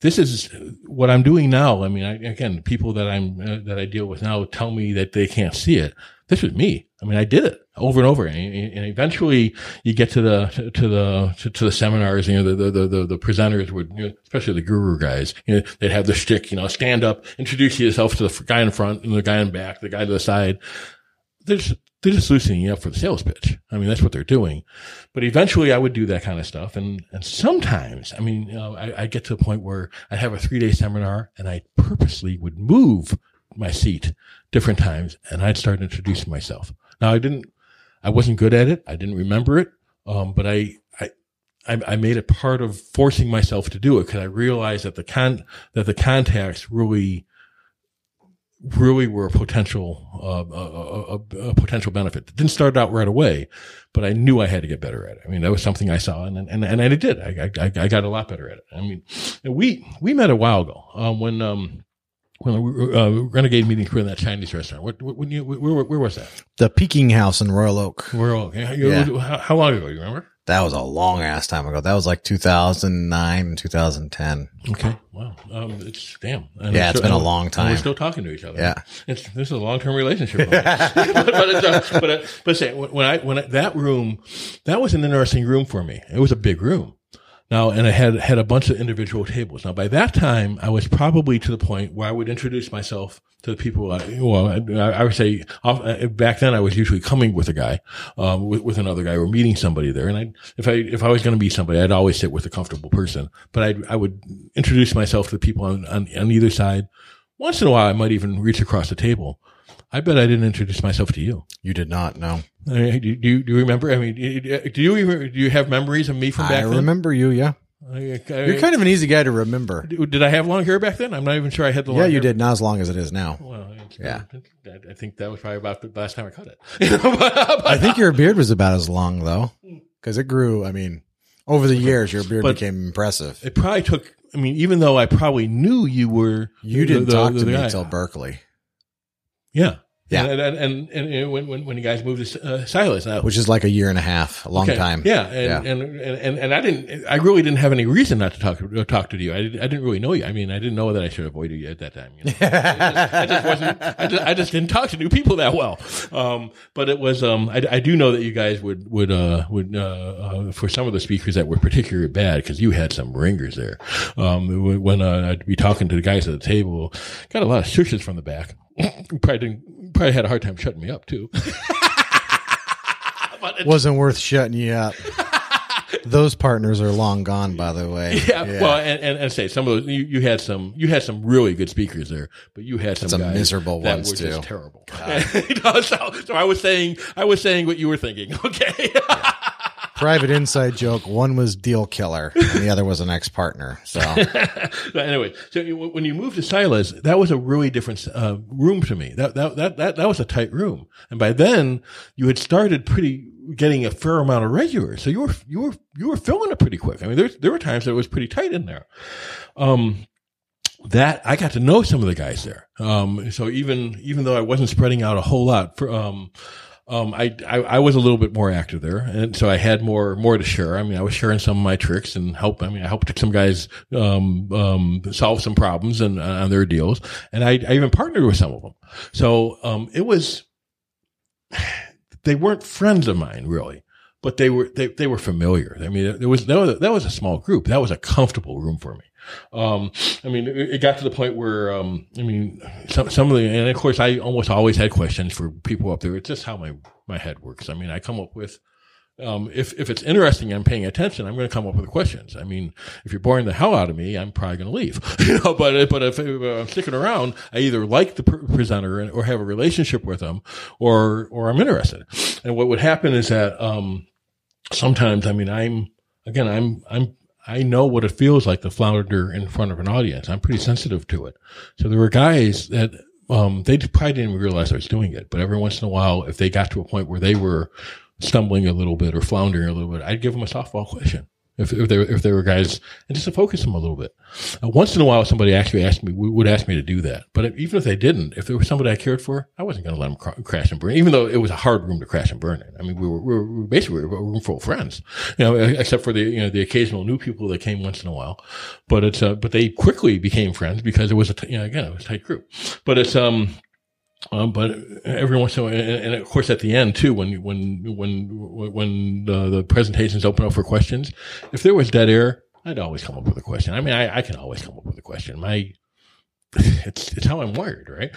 this is what I'm doing now. I mean, I, again, people that I'm, uh, that I deal with now tell me that they can't see it. This was me. I mean, I did it over and over. And, and eventually you get to the, to the, to, to, the seminars, you know, the, the, the, the presenters would, you know, especially the guru guys, you know, they'd have the shtick, you know, stand up, introduce yourself to the guy in front and the guy in back, the guy to the side. There's, they're just loosening you up for the sales pitch. I mean, that's what they're doing. But eventually I would do that kind of stuff. And, and sometimes, I mean, you know, I, I get to the point where I'd have a three day seminar and I purposely would move my seat different times and I'd start introducing myself. Now I didn't, I wasn't good at it. I didn't remember it. Um, but I, I, I, made it part of forcing myself to do it because I realized that the con, that the contacts really, really were a potential uh, a, a, a, potential benefit. It didn't start out right away, but I knew I had to get better at it. I mean, that was something I saw, and and and I did. I I, I got a lot better at it. I mean, we we met a while ago um, when um, when uh, renegade meetings were in that Chinese restaurant. What, when you where, where, where was that? The Peking House in Royal Oak. Royal Oak. Yeah. How, how long ago? You remember? That was a long ass time ago. That was like 2009, 2010. Okay. Wow. Um, it's damn. And yeah, it's, it's been a long time. We're still talking to each other. Yeah. It's, this is a long term relationship. but, but, it's, uh, but, uh, but say, when I, when I, that room, that was an interesting room for me. It was a big room. Now, and I had, had a bunch of individual tables. Now, by that time, I was probably to the point where I would introduce myself to the people. I, well, I, I would say uh, back then I was usually coming with a guy, um, with, with another guy or meeting somebody there. And I, if I, if I was going to meet somebody, I'd always sit with a comfortable person, but I'd, I would introduce myself to the people on, on, on either side. Once in a while, I might even reach across the table. I bet I didn't introduce myself to you. You did not, no. Do, you, do you remember? I mean, do you do you have memories of me from back I then? I remember you, yeah. I, I, You're kind of an easy guy to remember. Did I have long hair back then? I'm not even sure I had the long Yeah, you hair. did. Not as long as it is now. Well, yeah. I think that was probably about the last time I cut it. I think your beard was about as long though, because it grew. I mean, over the years, your beard but became impressive. It probably took. I mean, even though I probably knew you were, you didn't the, talk the, to me guy. until Berkley. Yeah, yeah, and and, and, and when, when when you guys moved to uh, Silas, now, which is like a year and a half, a long okay. time. Yeah, and, yeah. And, and and I didn't, I really didn't have any reason not to talk to talk to you. I didn't, I didn't really know you. I mean, I didn't know that I should avoid you at that time. You know? just, I just wasn't. I just, I just didn't talk to new people that well. Um, but it was. Um, I, I do know that you guys would would uh would uh, uh for some of the speakers that were particularly bad because you had some ringers there. Um, when uh, I'd be talking to the guys at the table, got a lot of searches from the back. probably didn't, probably had a hard time shutting me up too. Wasn't worth shutting you up. Those partners are long gone, by the way. Yeah, yeah. well, and, and, and, say some of those you, you, had some you had some really good speakers there, but you had some, some miserable that ones were too. Just terrible. you know, so, so I was saying I was saying what you were thinking. Okay. Private inside joke. One was deal killer, and the other was an ex partner. So, anyway, so when you moved to Silas, that was a really different uh, room to me. That, that that that that was a tight room, and by then you had started pretty getting a fair amount of regulars. So you were you were you were filling it pretty quick. I mean, there there were times that it was pretty tight in there. Um, that I got to know some of the guys there. Um, so even even though I wasn't spreading out a whole lot for um um, I, I I was a little bit more active there, and so I had more more to share. I mean, I was sharing some of my tricks and help. I mean, I helped some guys um, um, solve some problems and uh, on their deals, and I, I even partnered with some of them. So um, it was they weren't friends of mine really, but they were they, they were familiar. I mean, there was was, that was a small group. That was a comfortable room for me. Um, I mean, it, it got to the point where um, I mean, some some of the and of course I almost always had questions for people up there. It's just how my my head works. I mean, I come up with. Um, if, if it's interesting, I'm paying attention. I'm going to come up with questions. I mean, if you're boring the hell out of me, I'm probably going to leave. you know, but but if, if I'm sticking around, I either like the pre- presenter or have a relationship with them, or or I'm interested. And what would happen is that um, sometimes, I mean, I'm again, I'm I'm I know what it feels like to flounder in front of an audience. I'm pretty sensitive to it. So there were guys that um, they probably didn't realize I was doing it, but every once in a while, if they got to a point where they were stumbling a little bit or floundering a little bit, I'd give them a softball question. If, if they were, if they were guys and just to focus them a little bit. Uh, once in a while, somebody actually asked me, would ask me to do that. But even if they didn't, if there was somebody I cared for, I wasn't going to let them cr- crash and burn, even though it was a hard room to crash and burn in. I mean, we were, we were, we were basically a room full of friends, you know, except for the, you know, the occasional new people that came once in a while. But it's, uh, but they quickly became friends because it was a, t- you know, again, it was a tight group. But it's, um, um, but every once in a while, and, of course at the end too, when when when when the, the presentations open up for questions, if there was dead air, I'd always come up with a question. I mean, I, I can always come up with a question. My it's it's how I'm wired, right?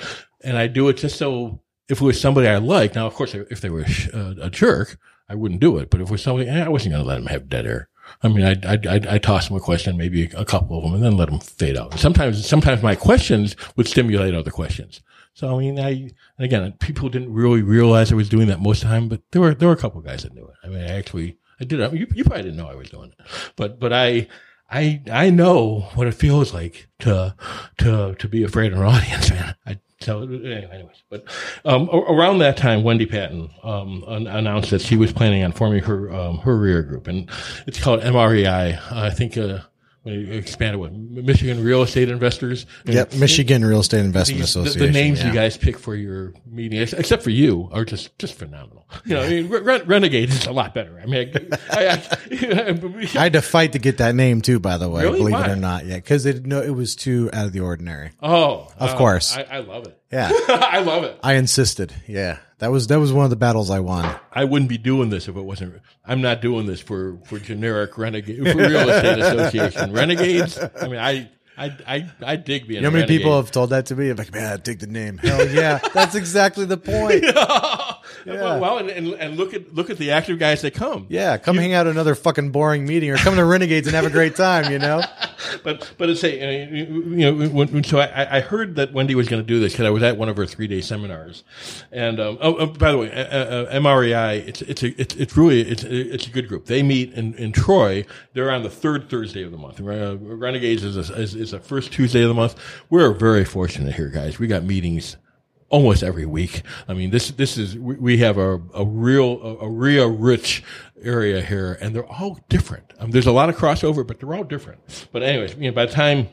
And I do it just so if it was somebody I like. Now, of course, if they were a, a jerk, I wouldn't do it. But if it was somebody, I wasn't going to let them have dead air. I mean, I I I toss them a question, maybe a couple of them, and then let them fade out. sometimes, sometimes my questions would stimulate other questions. So I mean, I again, people didn't really realize I was doing that most of the time, but there were there were a couple guys that knew it. I mean, I actually I did it. You, you probably didn't know I was doing it, but but I I I know what it feels like to to to be afraid of an audience, man. I, so anyways, but um, around that time, Wendy Patton um, announced that she was planning on forming her um, her rear group, and it's called MREI. I think uh, expanded with Michigan Real Estate Investors. Yep, Michigan Real Estate Investment these, Association. The, the names yeah. you guys pick for your meeting, except for you, are just just phenomenal. You know, I mean, Ren- Renegade is a lot better. I mean, I, I, I, I, had to fight to get that name too. By the way, really? believe Why? it or not, yeah, because it no, it was too out of the ordinary. Oh, of uh, course, I, I love it. Yeah, I love it. I insisted. Yeah, that was that was one of the battles I won. I wouldn't be doing this if it wasn't. I'm not doing this for for generic renegade for real estate association renegades. I mean, I. I, I, I dig being. You know how many renegade. people have told that to me? I'm like, man, I dig the name. Hell yeah, that's exactly the point. yeah. Well, well and, and, and look at look at the active guys that come. Yeah, come you, hang out at another fucking boring meeting, or come to Renegades and have a great time. You know. but but it's a you know when, so I, I heard that Wendy was going to do this because I was at one of her three day seminars, and um, oh, oh, by the way, uh, uh, MREI it's it's a it's, it's really it's it's a good group. They meet in, in Troy. They're on the third Thursday of the month. Uh, Renegades is a, is, is the first Tuesday of the month. We're very fortunate here, guys. We got meetings almost every week. I mean, this this is we, have a a real a, a real rich area here, and they're all different. Um, there's a lot of crossover, but they're all different. But anyways, you know, by the time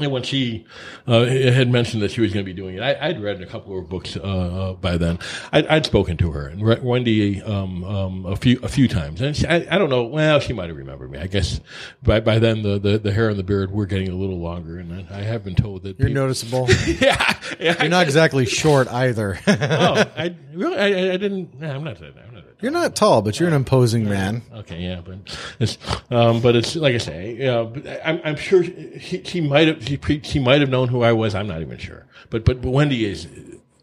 and when she uh, had mentioned that she was going to be doing it, I, would read a couple of her books uh, by then. I'd, I'd, spoken to her and Wendy um, um, a few a few times, and she, I, I, don't know. Well, she might have remembered me. I guess by by then the, the, the, hair and the beard were getting a little longer, and I have been told that you're people, noticeable. yeah, yeah, you're not exactly short either. oh, I really I, I didn't. I'm not. I'm you're not tall, but you're an imposing man. Okay, yeah, but it's, um, but it's like I say, you know, I'm, I'm sure she, she might have, she, she might have known who I was. I'm not even sure, but, but, but Wendy is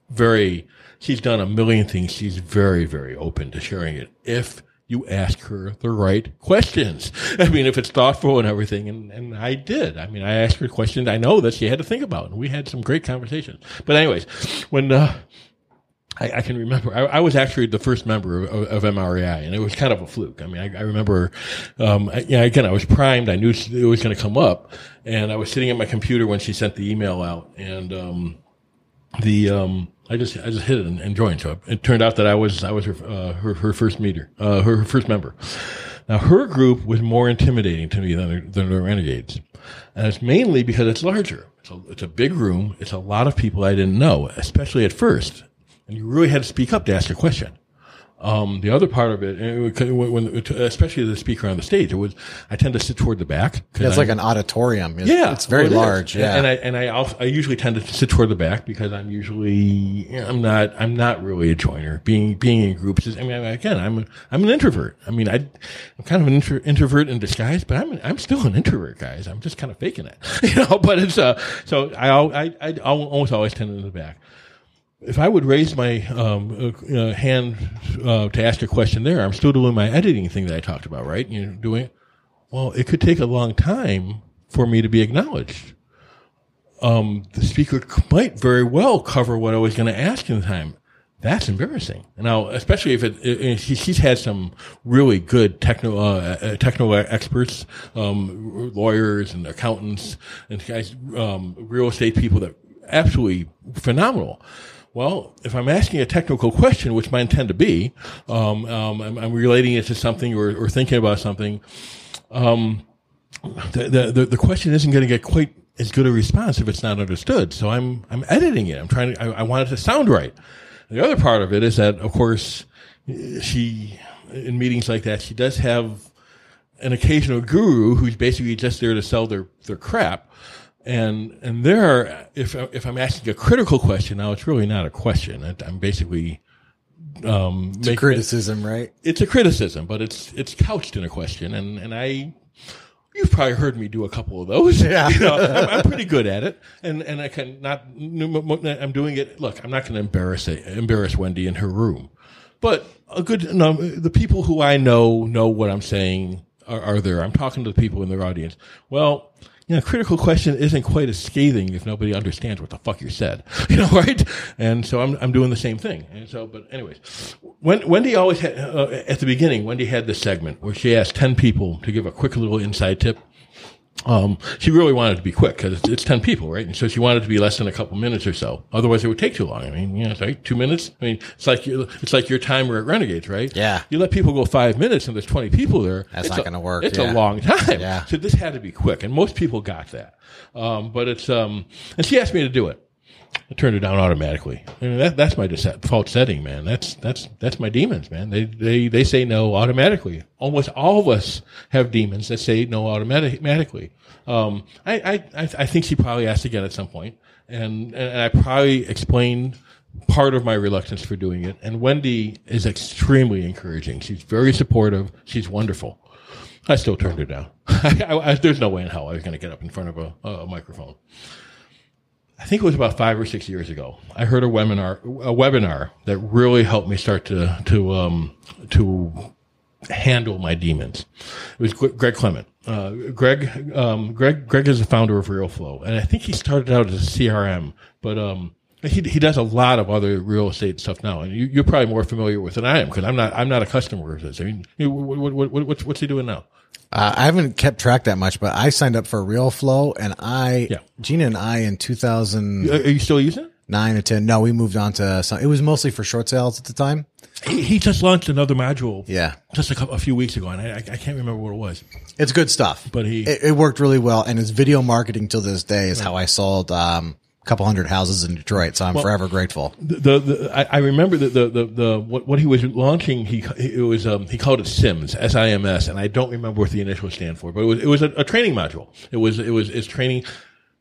very, she's done a million things. She's very, very open to sharing it. If you ask her the right questions. I mean, if it's thoughtful and everything, and, and I did. I mean, I asked her questions I know that she had to think about, and we had some great conversations. But anyways, when, uh, I, I, can remember. I, I, was actually the first member of, of, MREI, and it was kind of a fluke. I mean, I, I remember. Um, I, yeah, again, I was primed. I knew it was going to come up, and I was sitting at my computer when she sent the email out, and um, the um, I just I just hit it and, and, joined. So it turned out that I was I was her uh, her, her, first meter, uh, her, her first member. Now her group was more intimidating to me than than the Renegades, and it's mainly because it's larger. It's a, it's a big room. It's a lot of people I didn't know, especially at first and you really had to speak up to ask a question. Um, the other part of it, and it would- when, especially the speaker on the stage, it was I tend to sit toward the back. 'cause It's I- like an auditorium. It's, yeah, it's very well, it is. large. Yeah. and I and I also, I usually tend to sit toward the back because I'm usually I'm not I'm not really a joiner. Being being in groups is I mean again I'm a, I'm an introvert. I mean I I'm kind of an intro, introvert in disguise, but I'm I'm still an introvert, guys. I'm just kind of faking it, you know. But it's uh so I I I almost always tend to the back. If I would raise my um, uh, uh, hand uh, to ask a question there, I'm still doing my editing thing that I talked about, right? You know, doing well, it could take a long time for me to be acknowledged. Um, the speaker might very well cover what I was going to ask in time. That's embarrassing. Now, especially if it, it, she, she's had some really good techno, uh, uh, techno experts, um, lawyers and accountants and guys, um, real estate people that absolutely phenomenal. Well, if I'm asking a technical question, which mine tend to be, um, um, I'm, I'm relating it to something or, or thinking about something, the, the, the, the question isn't going to get quite as good a response if it's not understood. So I'm, I'm editing it. I'm trying to, I, I want it to sound right. The other part of it is that, of course, she, in meetings like that, she does have an occasional guru who's basically just there to sell their, their crap. And, and there, if, if I'm asking a critical question, now it's really not a question. I'm basically, um, making it- criticism, right? it's a criticism, but it's it's couched in a question, and and I. You've probably heard me do a couple of those. Yeah. you know, I'm, I'm pretty good at it, and and I can not. I'm doing it. Look, I'm not going to embarrass it, embarrass Wendy in her room, but a good. No, the people who I know know what I'm saying are, are there. I'm talking to the people in their audience. Well, you know, critical question isn't quite as scathing if nobody understands what the fuck you said, you know, right? And so I'm, I'm doing the same thing. And so, but anyways, when, Wendy always had, uh, at the beginning, Wendy had this segment where she asked 10 people to give a quick little inside tip. Um, she really wanted to be quick because it's, it's 10 people, right? And so she wanted to be less than a couple minutes or so. Otherwise it would take too long. I mean, you know, it's like two minutes. I mean, it's like, it's like your timer at Renegades, right? Yeah. You let people go five minutes and there's 20 people there. That's it's not gonna work, It's yeah. a long time. Yeah. So this had to be quick, and most people got that. Um, but it's um, and she asked me to do it. I turned it down automatically. Mean, that, that's my default setting, man. That's that's that's my demons, man. They they they say no automatically. Almost all of us have demons that say no automatically. Um, I, I I I think she probably asked again at some point, and and I probably explained part of my reluctance for doing it. And Wendy is extremely encouraging. She's very supportive. She's wonderful. I still turned her down. I, I, there's no way in hell I was going to get up in front of a, a microphone. I think it was about five or six years ago. I heard a webinar, a webinar that really helped me start to to um, to handle my demons. It was Greg Clement. Uh, Greg, um, Greg, Greg is the founder of Realeflow, and I think he started out as a CRM, but um, he he does a lot of other real estate stuff now. And you, you're probably more familiar with than I am because I'm not I'm not a customer of this. I mean, what, what, what, what's what's he doing now? Uh, I haven't kept track that much, but I signed up for Realeflow, and I, Yeah. Gina and I, in two thousand, Are are you still using it? or 10, no, we moved on to some. It was mostly for short sales at the time. He, he just launched another module. Yeah. just a, couple, a few weeks ago, and I, I can't remember what it was. It's good stuff, But he- it, it worked really well, and his video marketing till this day is how I sold um, couple hundred houses in Detroit. So I'm forever grateful. The, the, the I, I remember that the, the, the, what, what he was launching, he, it was, um, he called it SIMS, S-I-M-S, and I don't remember what the initials stand for, but it was, it was a, a training module. It was, it was, it's training.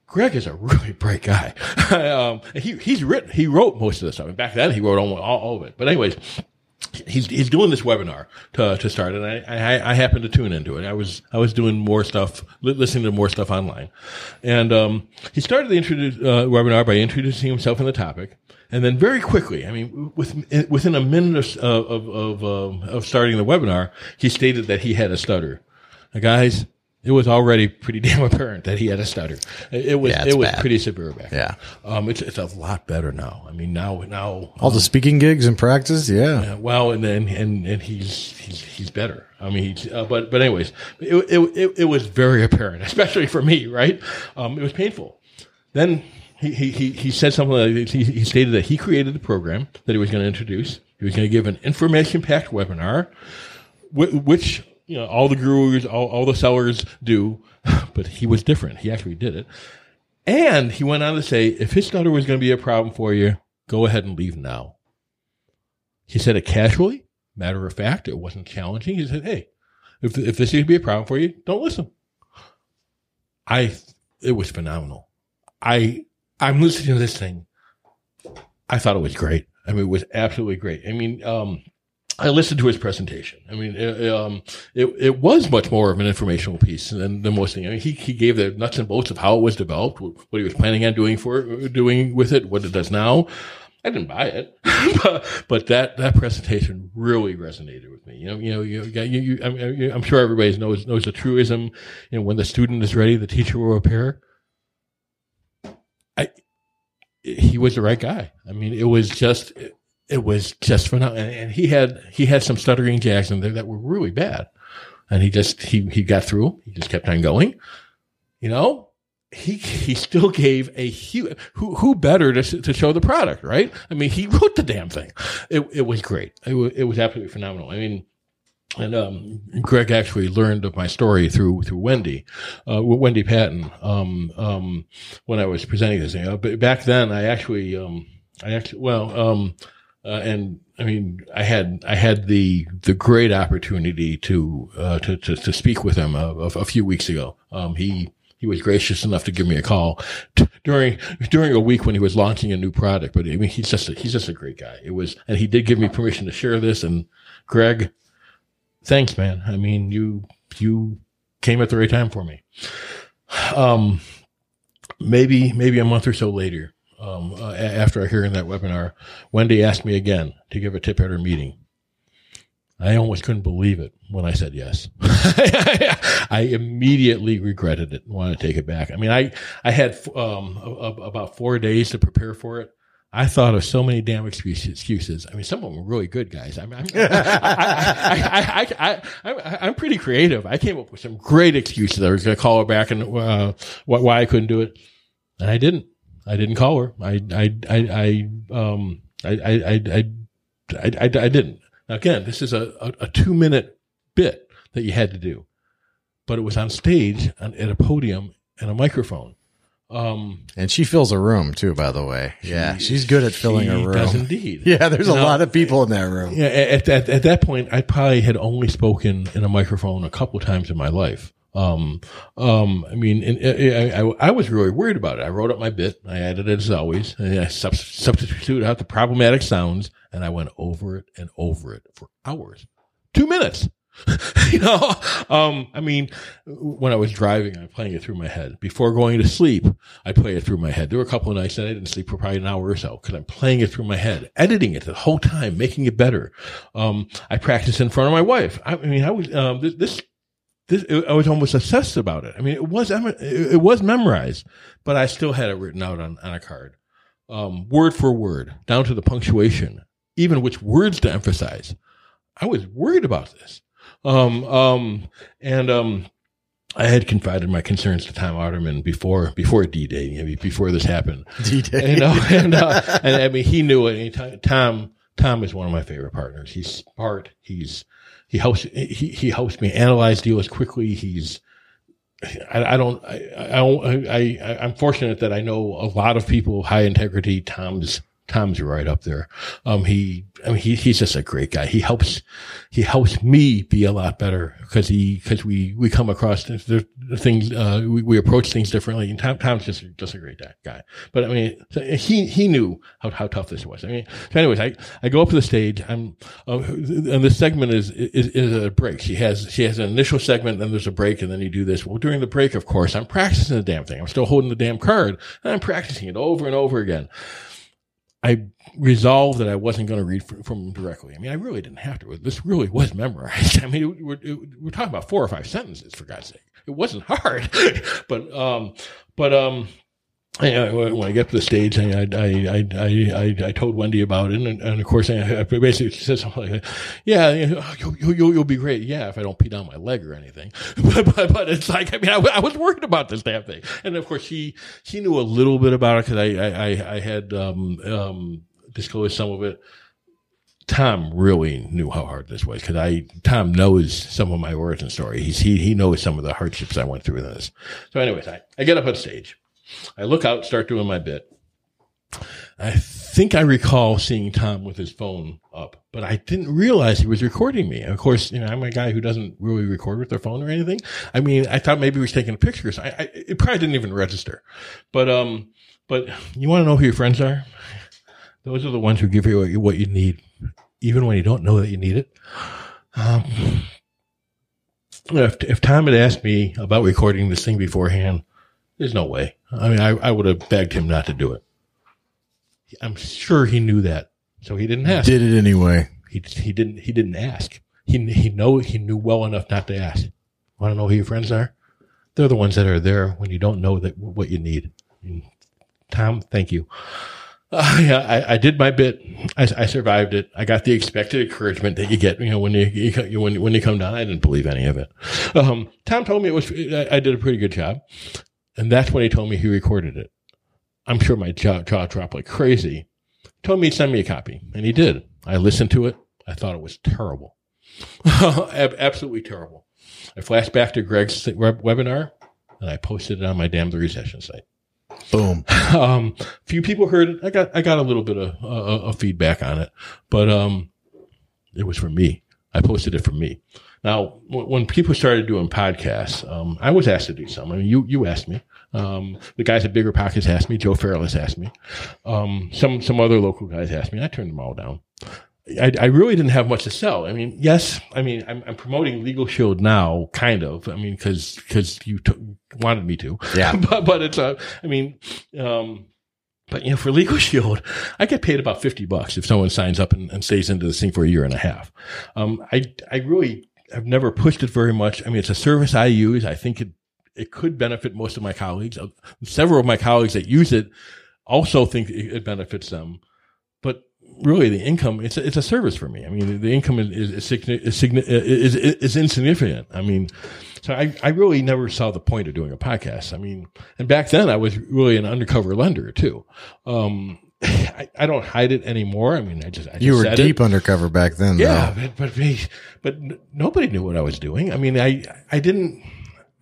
Greg is a really bright guy. um, he, he's written, he wrote most of this stuff. And back then he wrote almost all, all of it. But anyways, he's he's doing this webinar to to start, and I, I I happened to tune into it. I was I was doing more stuff, listening to more stuff online, and um, he started the uh, webinar by introducing himself and the topic, and then very quickly, I mean, with, within a minute of of of, um, of starting the webinar, he stated that he had a stutter. Now, guys. It was already pretty damn apparent that he had a stutter. It, it was Yeah, it was bad. pretty severe back. then. Yeah. um, it's it's a lot better now. I mean, now now All the speaking gigs and practice, yeah. yeah, well, and then and and he's he's he's better. I mean, he's, uh, but but anyways, it, it it it was very apparent, especially for me, right? Um, it was painful. Then he he he, he said something. Like, he, he stated that he created the program that he was going to introduce. He was going to give an information packed webinar, which you know all the gurus, all, all the sellers do, but he was different. He actually did it. And he went on to say, if his stutter was going to be a problem for you, go ahead and leave now. He said it casually, matter of fact. It wasn't challenging. He said, Hey, if, if this is going to be a problem for you, don't listen. I, it was phenomenal. I, I'm listening to this thing. I thought it was great. I mean, it was absolutely great. I mean, um, I listened to his presentation. I mean, it, um, it, it was much more of an informational piece than, than most things. I mean, he, he gave the nuts and bolts of how it was developed, what he was planning on doing for doing with it, what it does now. I didn't buy it, but, but that, that presentation really resonated with me. You know, you know, you, you, you I'm, I'm sure everybody knows, knows the truism, you know, when the student is ready, the teacher will appear. I, he was the right guy. I mean, it was just, it, it was just phenomenal. And he had, he had some stuttering jacks in there that were really bad. And he just, he, he got through. He just kept on going. You know, he, he still gave a huge, who, who better to, to show the product, right? I mean, he wrote the damn thing. It, it was great. It was, it was absolutely phenomenal. I mean, and um, Greg actually learned of my story through through Wendy, uh, Wendy Patton. Um, um, when I was presenting this, thing. Uh, but back then, I actually, um, I actually, well, um, uh, and I mean, I had I had the the great opportunity to uh, to, to, to speak with him a, a few weeks ago. Um, he he was gracious enough to give me a call t- during during a week when he was launching a new product. But I mean, he's just a, he's just a great guy. It was, and he did give me permission to share this. And Greg, thanks, man. I mean, you you came at the right time for me. Um, maybe maybe a month or so later, um, uh, after hearing that webinar, Wendy asked me again to give a tip at her meeting. I almost couldn't believe it when I said yes. I immediately regretted it and wanted to take it back. I mean, I, I had, um, about four days to prepare for it. I thought of so many damn excuses. I mean, some of them were really good guys. I mean, I'm, I, I, I, am pretty creative. I came up with some great excuses. I was going to call her back and, uh, why I couldn't do it. And I didn't. I didn't call her. I, I, I, I um, I, I, I, I, I, I didn't. Now again, this is a, a, a, two minute bit that you had to do, but it was on stage and at a podium and a microphone. Um, and she fills a room too, by the way. Yeah, she's good at filling a room. Does indeed. Yeah, there's a lot of people in that room. Yeah, at, at, at that point, I probably had only spoken in a microphone a couple times in my life. Um, um, I mean, and, I, I, I, was really worried about it. I wrote up my bit. I added it as always. I sub- substituted out the problematic sounds and I went over it and over it for hours. Two minutes. you know, um, I mean, when I was driving, I'm playing it through my head. Before going to sleep, I play it through my head. There were a couple of nights that I didn't sleep for probably an hour or so because I'm playing it through my head, editing it the whole time, making it better. Um, I practice in front of my wife. I, I mean, I was, um, this, this this, I was almost obsessed about it. I mean, it was, it was memorized, but I still had it written out on, on a card, um, word for word, down to the punctuation, even which words to emphasize. I was worried about this. Um, um, and, um, I had confided my concerns to Tom Otterman before before D Day, before this happened. D Day, you know, and, uh, and I mean, he knew it. Tom Tom is one of my favorite partners. He's smart. He's he helps he he helps me analyze deals quickly. He's I, I don't I I, don't, I I I'm fortunate that I know a lot of people high integrity. Tom's Tom's right up there. Um, he, I mean, he, he's just a great guy. He helps, he helps me be a lot better because he, because we, we come across the, the things, uh, we, we approach things differently. And Tom, Tom's just, just a great guy. But I mean, he, he knew how, how tough this was. I mean, so anyways, I, I go up to the stage. I'm, uh, and this segment is, is, is a break. She has, she has an initial segment, then there's a break, and then you do this. Well, during the break, of course, I'm practicing the damn thing. I'm still holding the damn card and I'm practicing it over and over again. I resolved that I wasn't going to read from, from directly. I mean, I really didn't have to. This really was memorized. I mean, it, we're, it, we're talking about four or five sentences for God's sake. It wasn't hard, but, um, but, um, when I get to the stage, I I I I, I told Wendy about it, and, and of course, I basically said something like, "Yeah, you'll, you'll, you'll be great. Yeah, if I don't pee down my leg or anything." But but, but it's like I mean, I, I was worried about this damn thing, and of course, she she knew a little bit about it because I, I I had um um disclosed some of it. Tom really knew how hard this was because I Tom knows some of my origin story. He's he he knows some of the hardships I went through in this. So, anyways, I I get up on stage. I look out, start doing my bit. I think I recall seeing Tom with his phone up, but I didn't realize he was recording me. And of course, you know, I'm a guy who doesn't really record with their phone or anything. I mean, I thought maybe he was taking pictures. I, I it probably didn't even register. But, um, but you want to know who your friends are? Those are the ones who give you what you, what you need, even when you don't know that you need it. Um, if, if Tom had asked me about recording this thing beforehand, there's no way. I mean, I, I would have begged him not to do it. I'm sure he knew that, so he didn't ask. Did it anyway. He he didn't he didn't ask. He he know he knew well enough not to ask. Want to know who your friends are? They're the ones that are there when you don't know that what you need. Tom, thank you. Uh, yeah, I, I, did my bit. I, I, survived it. I got the expected encouragement that you get, you know, when you, you when when you come down. I didn't believe any of it. Um, Tom told me it was. I, I did a pretty good job, and that's when he told me he recorded it. I'm sure my jaw, jaw dropped like crazy. He told me he'd send me a copy, and he did. I listened to it. I thought it was terrible. Absolutely terrible. I flashed back to Greg's webinar, and I posted it on my damn the recession site. Boom. Um, few people heard it. I got I got a little bit of, uh, of feedback on it, but um, it was for me. I posted it for me. Now, when people started doing podcasts, um, I was asked to do some. I mean, you you asked me. Um, the guys at Bigger Pockets asked me. Joe Fairless asked me. Um, some some other local guys asked me. I turned them all down. I, I, really didn't have much to sell. I mean, yes, I mean, I'm, I'm promoting Legal Shield now, kind of. I mean, because because you t- wanted me to. Yeah. but but it's a. I mean, um, but you know, for Legal Shield, I get paid about fifty bucks if someone signs up and, and stays into this thing for a year and a half. Um, I I really I've never pushed it very much. I mean, it's a service I use. I think it it could benefit most of my colleagues. Uh, several of my colleagues that use it also think it benefits them. But really, the income it's a, it's a service for me. I mean, the income is is, is, is, is insignificant. I mean, so I, I really never saw the point of doing a podcast. I mean, and back then I was really an undercover lender too. Um, I, I, don't hide it anymore. I mean, I just, I you just were deep it. undercover back then. Yeah, though. but, but but nobody knew what I was doing. I mean, I I didn't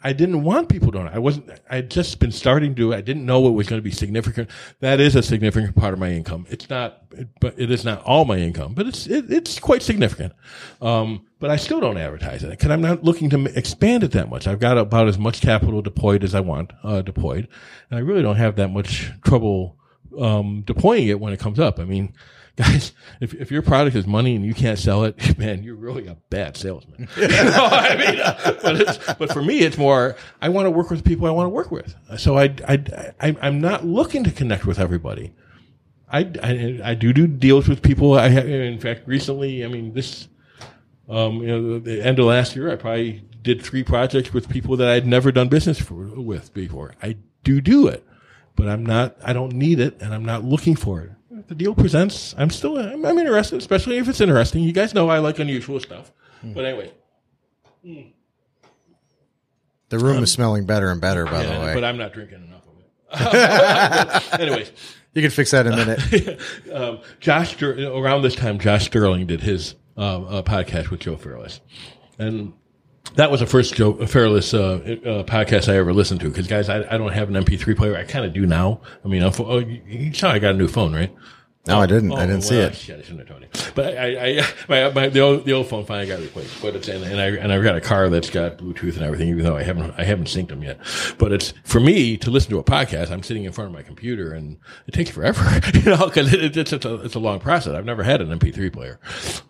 I didn't want people to know. I wasn't, I'd just been starting to, I didn't know it was going to be significant. That is a significant part of my income. It's not, but it is not all my income, but it's, it, it's quite significant. Um, but I still don't advertise it because I'm not looking to expand it that much. I've got about as much capital deployed as I want, uh, deployed. And I really don't have that much trouble, um, deploying it when it comes up. I mean, guys, if, if your product is money and you can't sell it, man, you're really a bad salesman. you know, I mean, but it's, but for me, it's more, I want to work with people I want to work with. So I, I, I, I'm not looking to connect with everybody. I, I, I do do deals with people. I have, in fact, recently, I mean, this, um, you know, the end of last year, I probably did three projects with people that I'd never done business for, with before. I do do it, but I'm not, I don't need it and I'm not looking for it the deal presents, I'm still I'm, I'm, interested, especially if it's interesting. You guys know I like unusual stuff. Mm. But anyway. Mm. The room um, is smelling better and better, by yeah, the way. But I'm not drinking enough of it. anyways. You can fix that in a minute. um, Josh, around this time, Josh Sterling did his uh, uh, podcast with Joe Fairless. And that was the first Joe Fairless uh, uh, podcast I ever listened to. Because guys, I, I don't have an MP3 player. I kind of do now. I mean, oh, you saw I got a new phone, right? No, I didn't. Oh, I didn't well, see it. Shit, I shouldn't have told you. But I, I, my, my, the old, the old phone finally got replaced. But it's and, and I and I've got a car that's got Bluetooth and everything, even though I haven't I haven't synced them yet. But it's for me to listen to a podcast. I'm sitting in front of my computer, and it takes forever, you know, because it, it's it's a, it's a long process. I've never had an MP3 player,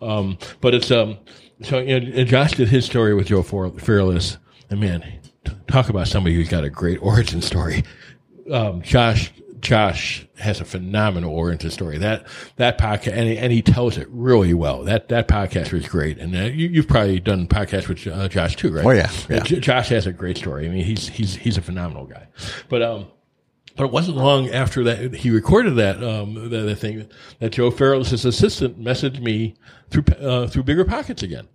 um, but it's um. So you know, Josh did his story with Joe Fairless, and man, talk about somebody who's got a great origin story. Um, Josh Josh has a phenomenal origin story. That that podcast, and he, and he tells it really well. That that podcast was great, and uh, you, have probably done podcasts with uh, Josh too, right? Oh yeah, yeah. J- Josh has a great story. I mean, he's he's he's a phenomenal guy. But um, but it wasn't long after that he recorded that um that, that thing that Joe Fairless' assistant messaged me through uh, through Bigger Pockets again.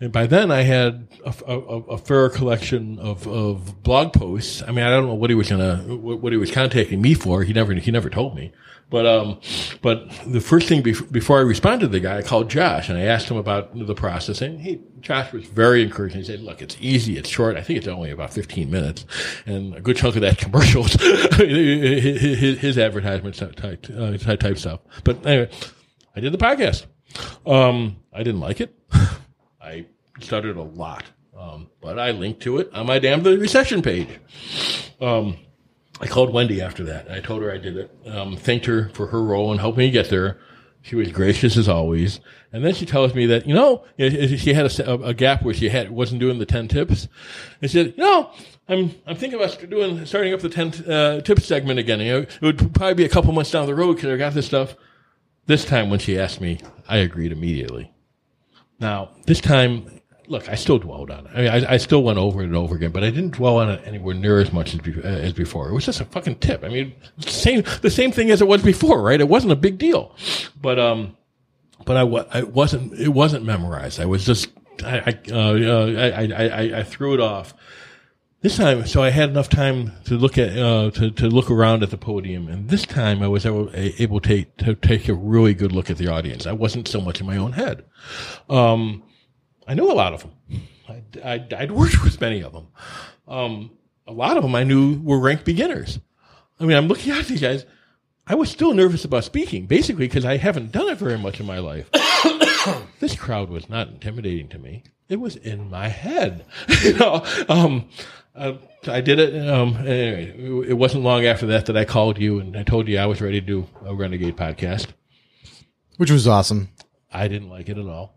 And by then I had a, a, a fair collection of, of blog posts. I mean, I don't know what he was gonna, what, he was contacting me for. He never, he never told me. But um, but the first thing bef- before I responded to the guy, I called Josh and I asked him about the process. And he, Josh was very encouraging. He said, "Look, it's easy, it's short. I think it's only about 15 minutes, and a good chunk of that commercials, his, his advertisement type, uh, type stuff." But anyway, I did the podcast. Um, I didn't like it. I stuttered a lot, um, but I linked to it on my damn the recession page. Um, I called Wendy after that. I told her I did it. Um, thanked her for her role in helping me get there. She was gracious as always. And then she tells me that, you know, she had a, a gap where she had, wasn't doing the 10 tips. She said, no, I'm, I'm thinking about doing, starting up the 10 uh, tips segment again. You know, it would probably be a couple months down the road because I got this stuff. This time when she asked me, I agreed immediately. Now, this time look, I still dwelled on it. I mean, I, I, still went over it and over again, but I didn't dwell on it anywhere near as much as, be, uh, as before. It was just a fucking tip. I mean, same the same thing as it was before, right? It wasn't a big deal, but um, but I, I wasn't it wasn't memorized. I was just I I, uh, uh I, I, I threw it off. This time, so I had enough time to look at uh, to to look around at the podium, and this time I was able, able to take, to take a really good look at the audience. I wasn't so much in my own head. Um, I knew a lot of them. I'd, I'd worked with many of them. Um, a lot of them I knew were ranked beginners. I mean, I'm looking at these guys. I was still nervous about speaking, basically because I haven't done it very much in my life. this crowd was not intimidating to me. It was in my head. you know, um, uh, I did it. Um, anyway, it wasn't long after that that I called you and I told you I was ready to do a Renegade podcast, which was awesome. I didn't like it at all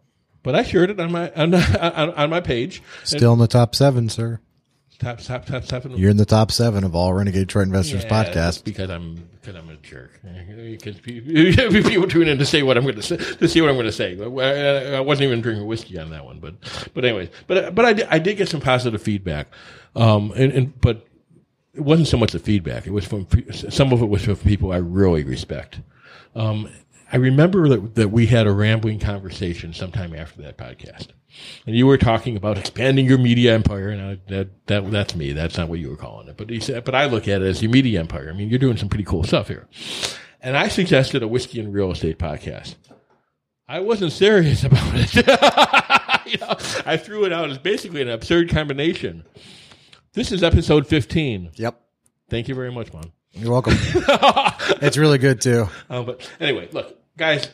but I shared it on my on, on, on my page. Still in the top seven, sir. Top top top seven. You're in the top seven of all Renegade Detroit Investors yeah, podcast because I'm because I'm a jerk. Because people tune in to say what I'm going to say to see what I'm going to say. I wasn't even drinking whiskey on that one, but but anyways, but but I did, I did get some positive feedback, um, and, and but it wasn't so much the feedback. It was from some of it was from people I really respect. Um, I remember that, that we had a rambling conversation sometime after that podcast. And you were talking about expanding your media empire, and I, that, that that's me. That's not what you were calling it. But he said, but I look at it as your media empire. I mean, you're doing some pretty cool stuff here. And I suggested a whiskey and real estate podcast. I wasn't serious about it. you know, I threw it out as basically an absurd combination. This is episode 15. Yep. Thank you very much, man. You're welcome. it's really good too. Um, but anyway, look, guys,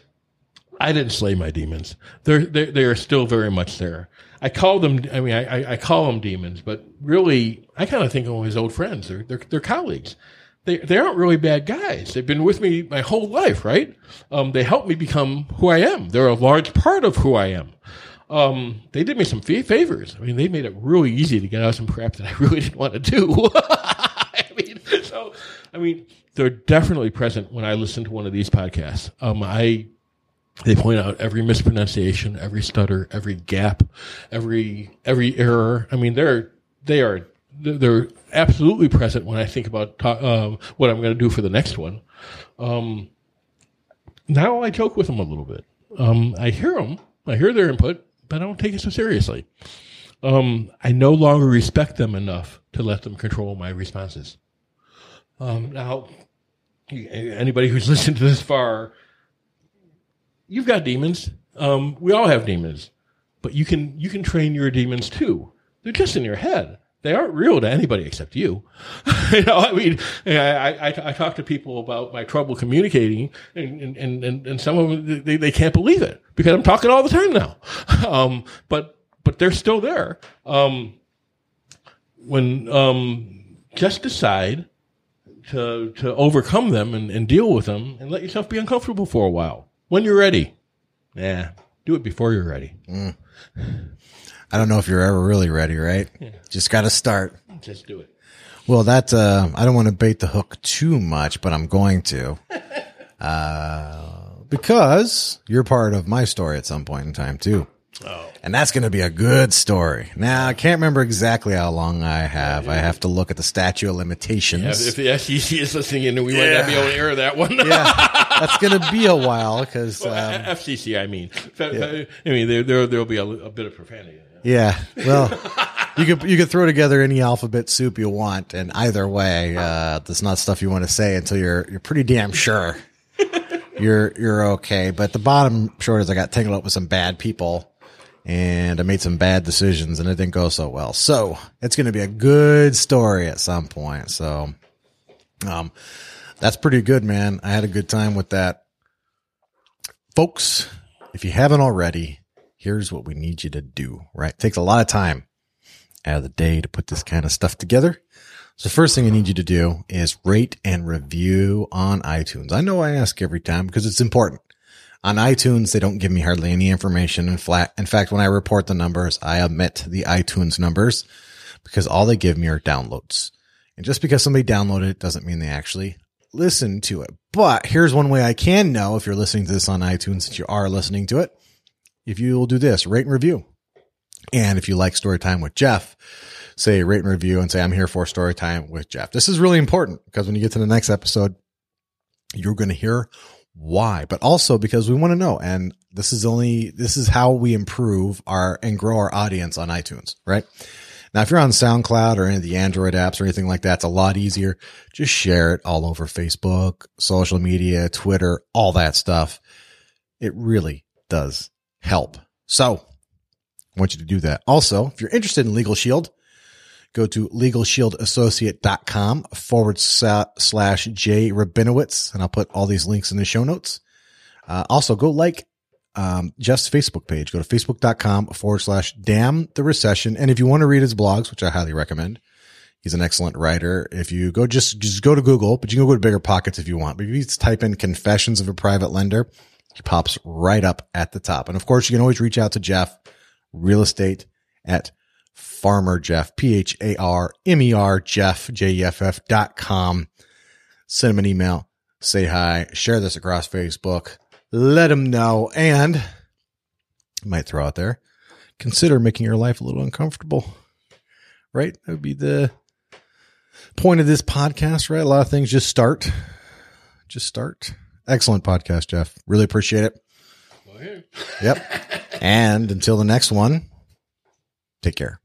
I didn't slay my demons. They're, they're, they are still very much there. I call them, I mean, I, I call them demons, but really, I kind of think of them as old friends. They're, they're, they're colleagues. They, they aren't really bad guys. They've been with me my whole life, right? Um, they helped me become who I am. They're a large part of who I am. Um, they did me some favors. I mean, they made it really easy to get out some crap that I really didn't want to do. I mean, so I mean, they're definitely present when I listen to one of these podcasts. Um, I they point out every mispronunciation, every stutter, every gap, every every error. I mean, they're they are they're absolutely present when I think about talk, um, what I'm going to do for the next one. Um, now I joke with them a little bit. Um, I hear them, I hear their input, but I don't take it so seriously. Um, I no longer respect them enough to let them control my responses. Um, now, anybody who's listened to this far, you've got demons. Um, we all have demons, but you can you can train your demons too. They're just in your head. They aren't real to anybody except you. you know, I mean, I, I, I, talk to people about my trouble communicating, and and and, and some of them they, they can't believe it because I'm talking all the time now. Um, but but they're still there. Um, when um, just decide to to overcome them and, and deal with them and let yourself be uncomfortable for a while when you're ready. Yeah, do it before you're ready. Mm. I don't know if you're ever really ready, right? Yeah. Just got to start. Just do it. Well, that uh, I don't want to bait the hook too much, but I'm going to, uh, because you're part of my story at some point in time too. Oh. And that's going to be a good story. Now, I can't remember exactly how long I have. I have to look at the statute of limitations. Yeah, if the SEC is listening in, we might not be able to air that one. yeah, that's going to be a while because, um, FCC, I mean. I mean, there, there, there'll be a, a bit of profanity. Yeah, well, you could, you could throw together any alphabet soup you want. And either way, uh, that's not stuff you want to say until you're, you're pretty damn sure you're, you're okay. But the bottom short is I got tangled up with some bad people and I made some bad decisions and it didn't go so well. So it's going to be a good story at some point. So, um, that's pretty good, man. I had a good time with that. Folks, if you haven't already, here's what we need you to do, right? It takes a lot of time out of the day to put this kind of stuff together. So first thing I need you to do is rate and review on iTunes. I know I ask every time because it's important. On iTunes, they don't give me hardly any information. In flat, in fact, when I report the numbers, I omit the iTunes numbers because all they give me are downloads. And just because somebody downloaded it doesn't mean they actually listen to it. But here's one way I can know if you're listening to this on iTunes that you are listening to it. If you will do this, rate and review. And if you like story time with Jeff, say rate and review and say, I'm here for story time with Jeff. This is really important because when you get to the next episode, you're going to hear why, but also because we want to know. And this is only, this is how we improve our and grow our audience on iTunes, right? Now, if you're on SoundCloud or any of the Android apps or anything like that, it's a lot easier. Just share it all over Facebook, social media, Twitter, all that stuff. It really does help. So I want you to do that. Also, if you're interested in Legal Shield, go to legalshieldassociate.com forward slash J Rabinowitz, and I'll put all these links in the show notes. Uh, also, go like um, Jeff's Facebook page. Go to facebook.com forward slash damn the recession. And if you want to read his blogs, which I highly recommend, he's an excellent writer. If you go just, just go to Google, but you can go to bigger pockets if you want. But you type in confessions of a private lender, he pops right up at the top. And of course, you can always reach out to Jeff real estate at Pharmer Jeff, P H A R M E R Jeff, J E F F dot com. Send him an email, say hi, share this across Facebook, let him know, and might throw out there, consider making your life a little uncomfortable. Right? That would be the point of this podcast, right? A lot of things just start. Just start. Excellent podcast, Jeff. Really appreciate it. Okay. Yep. and until the next one, take care.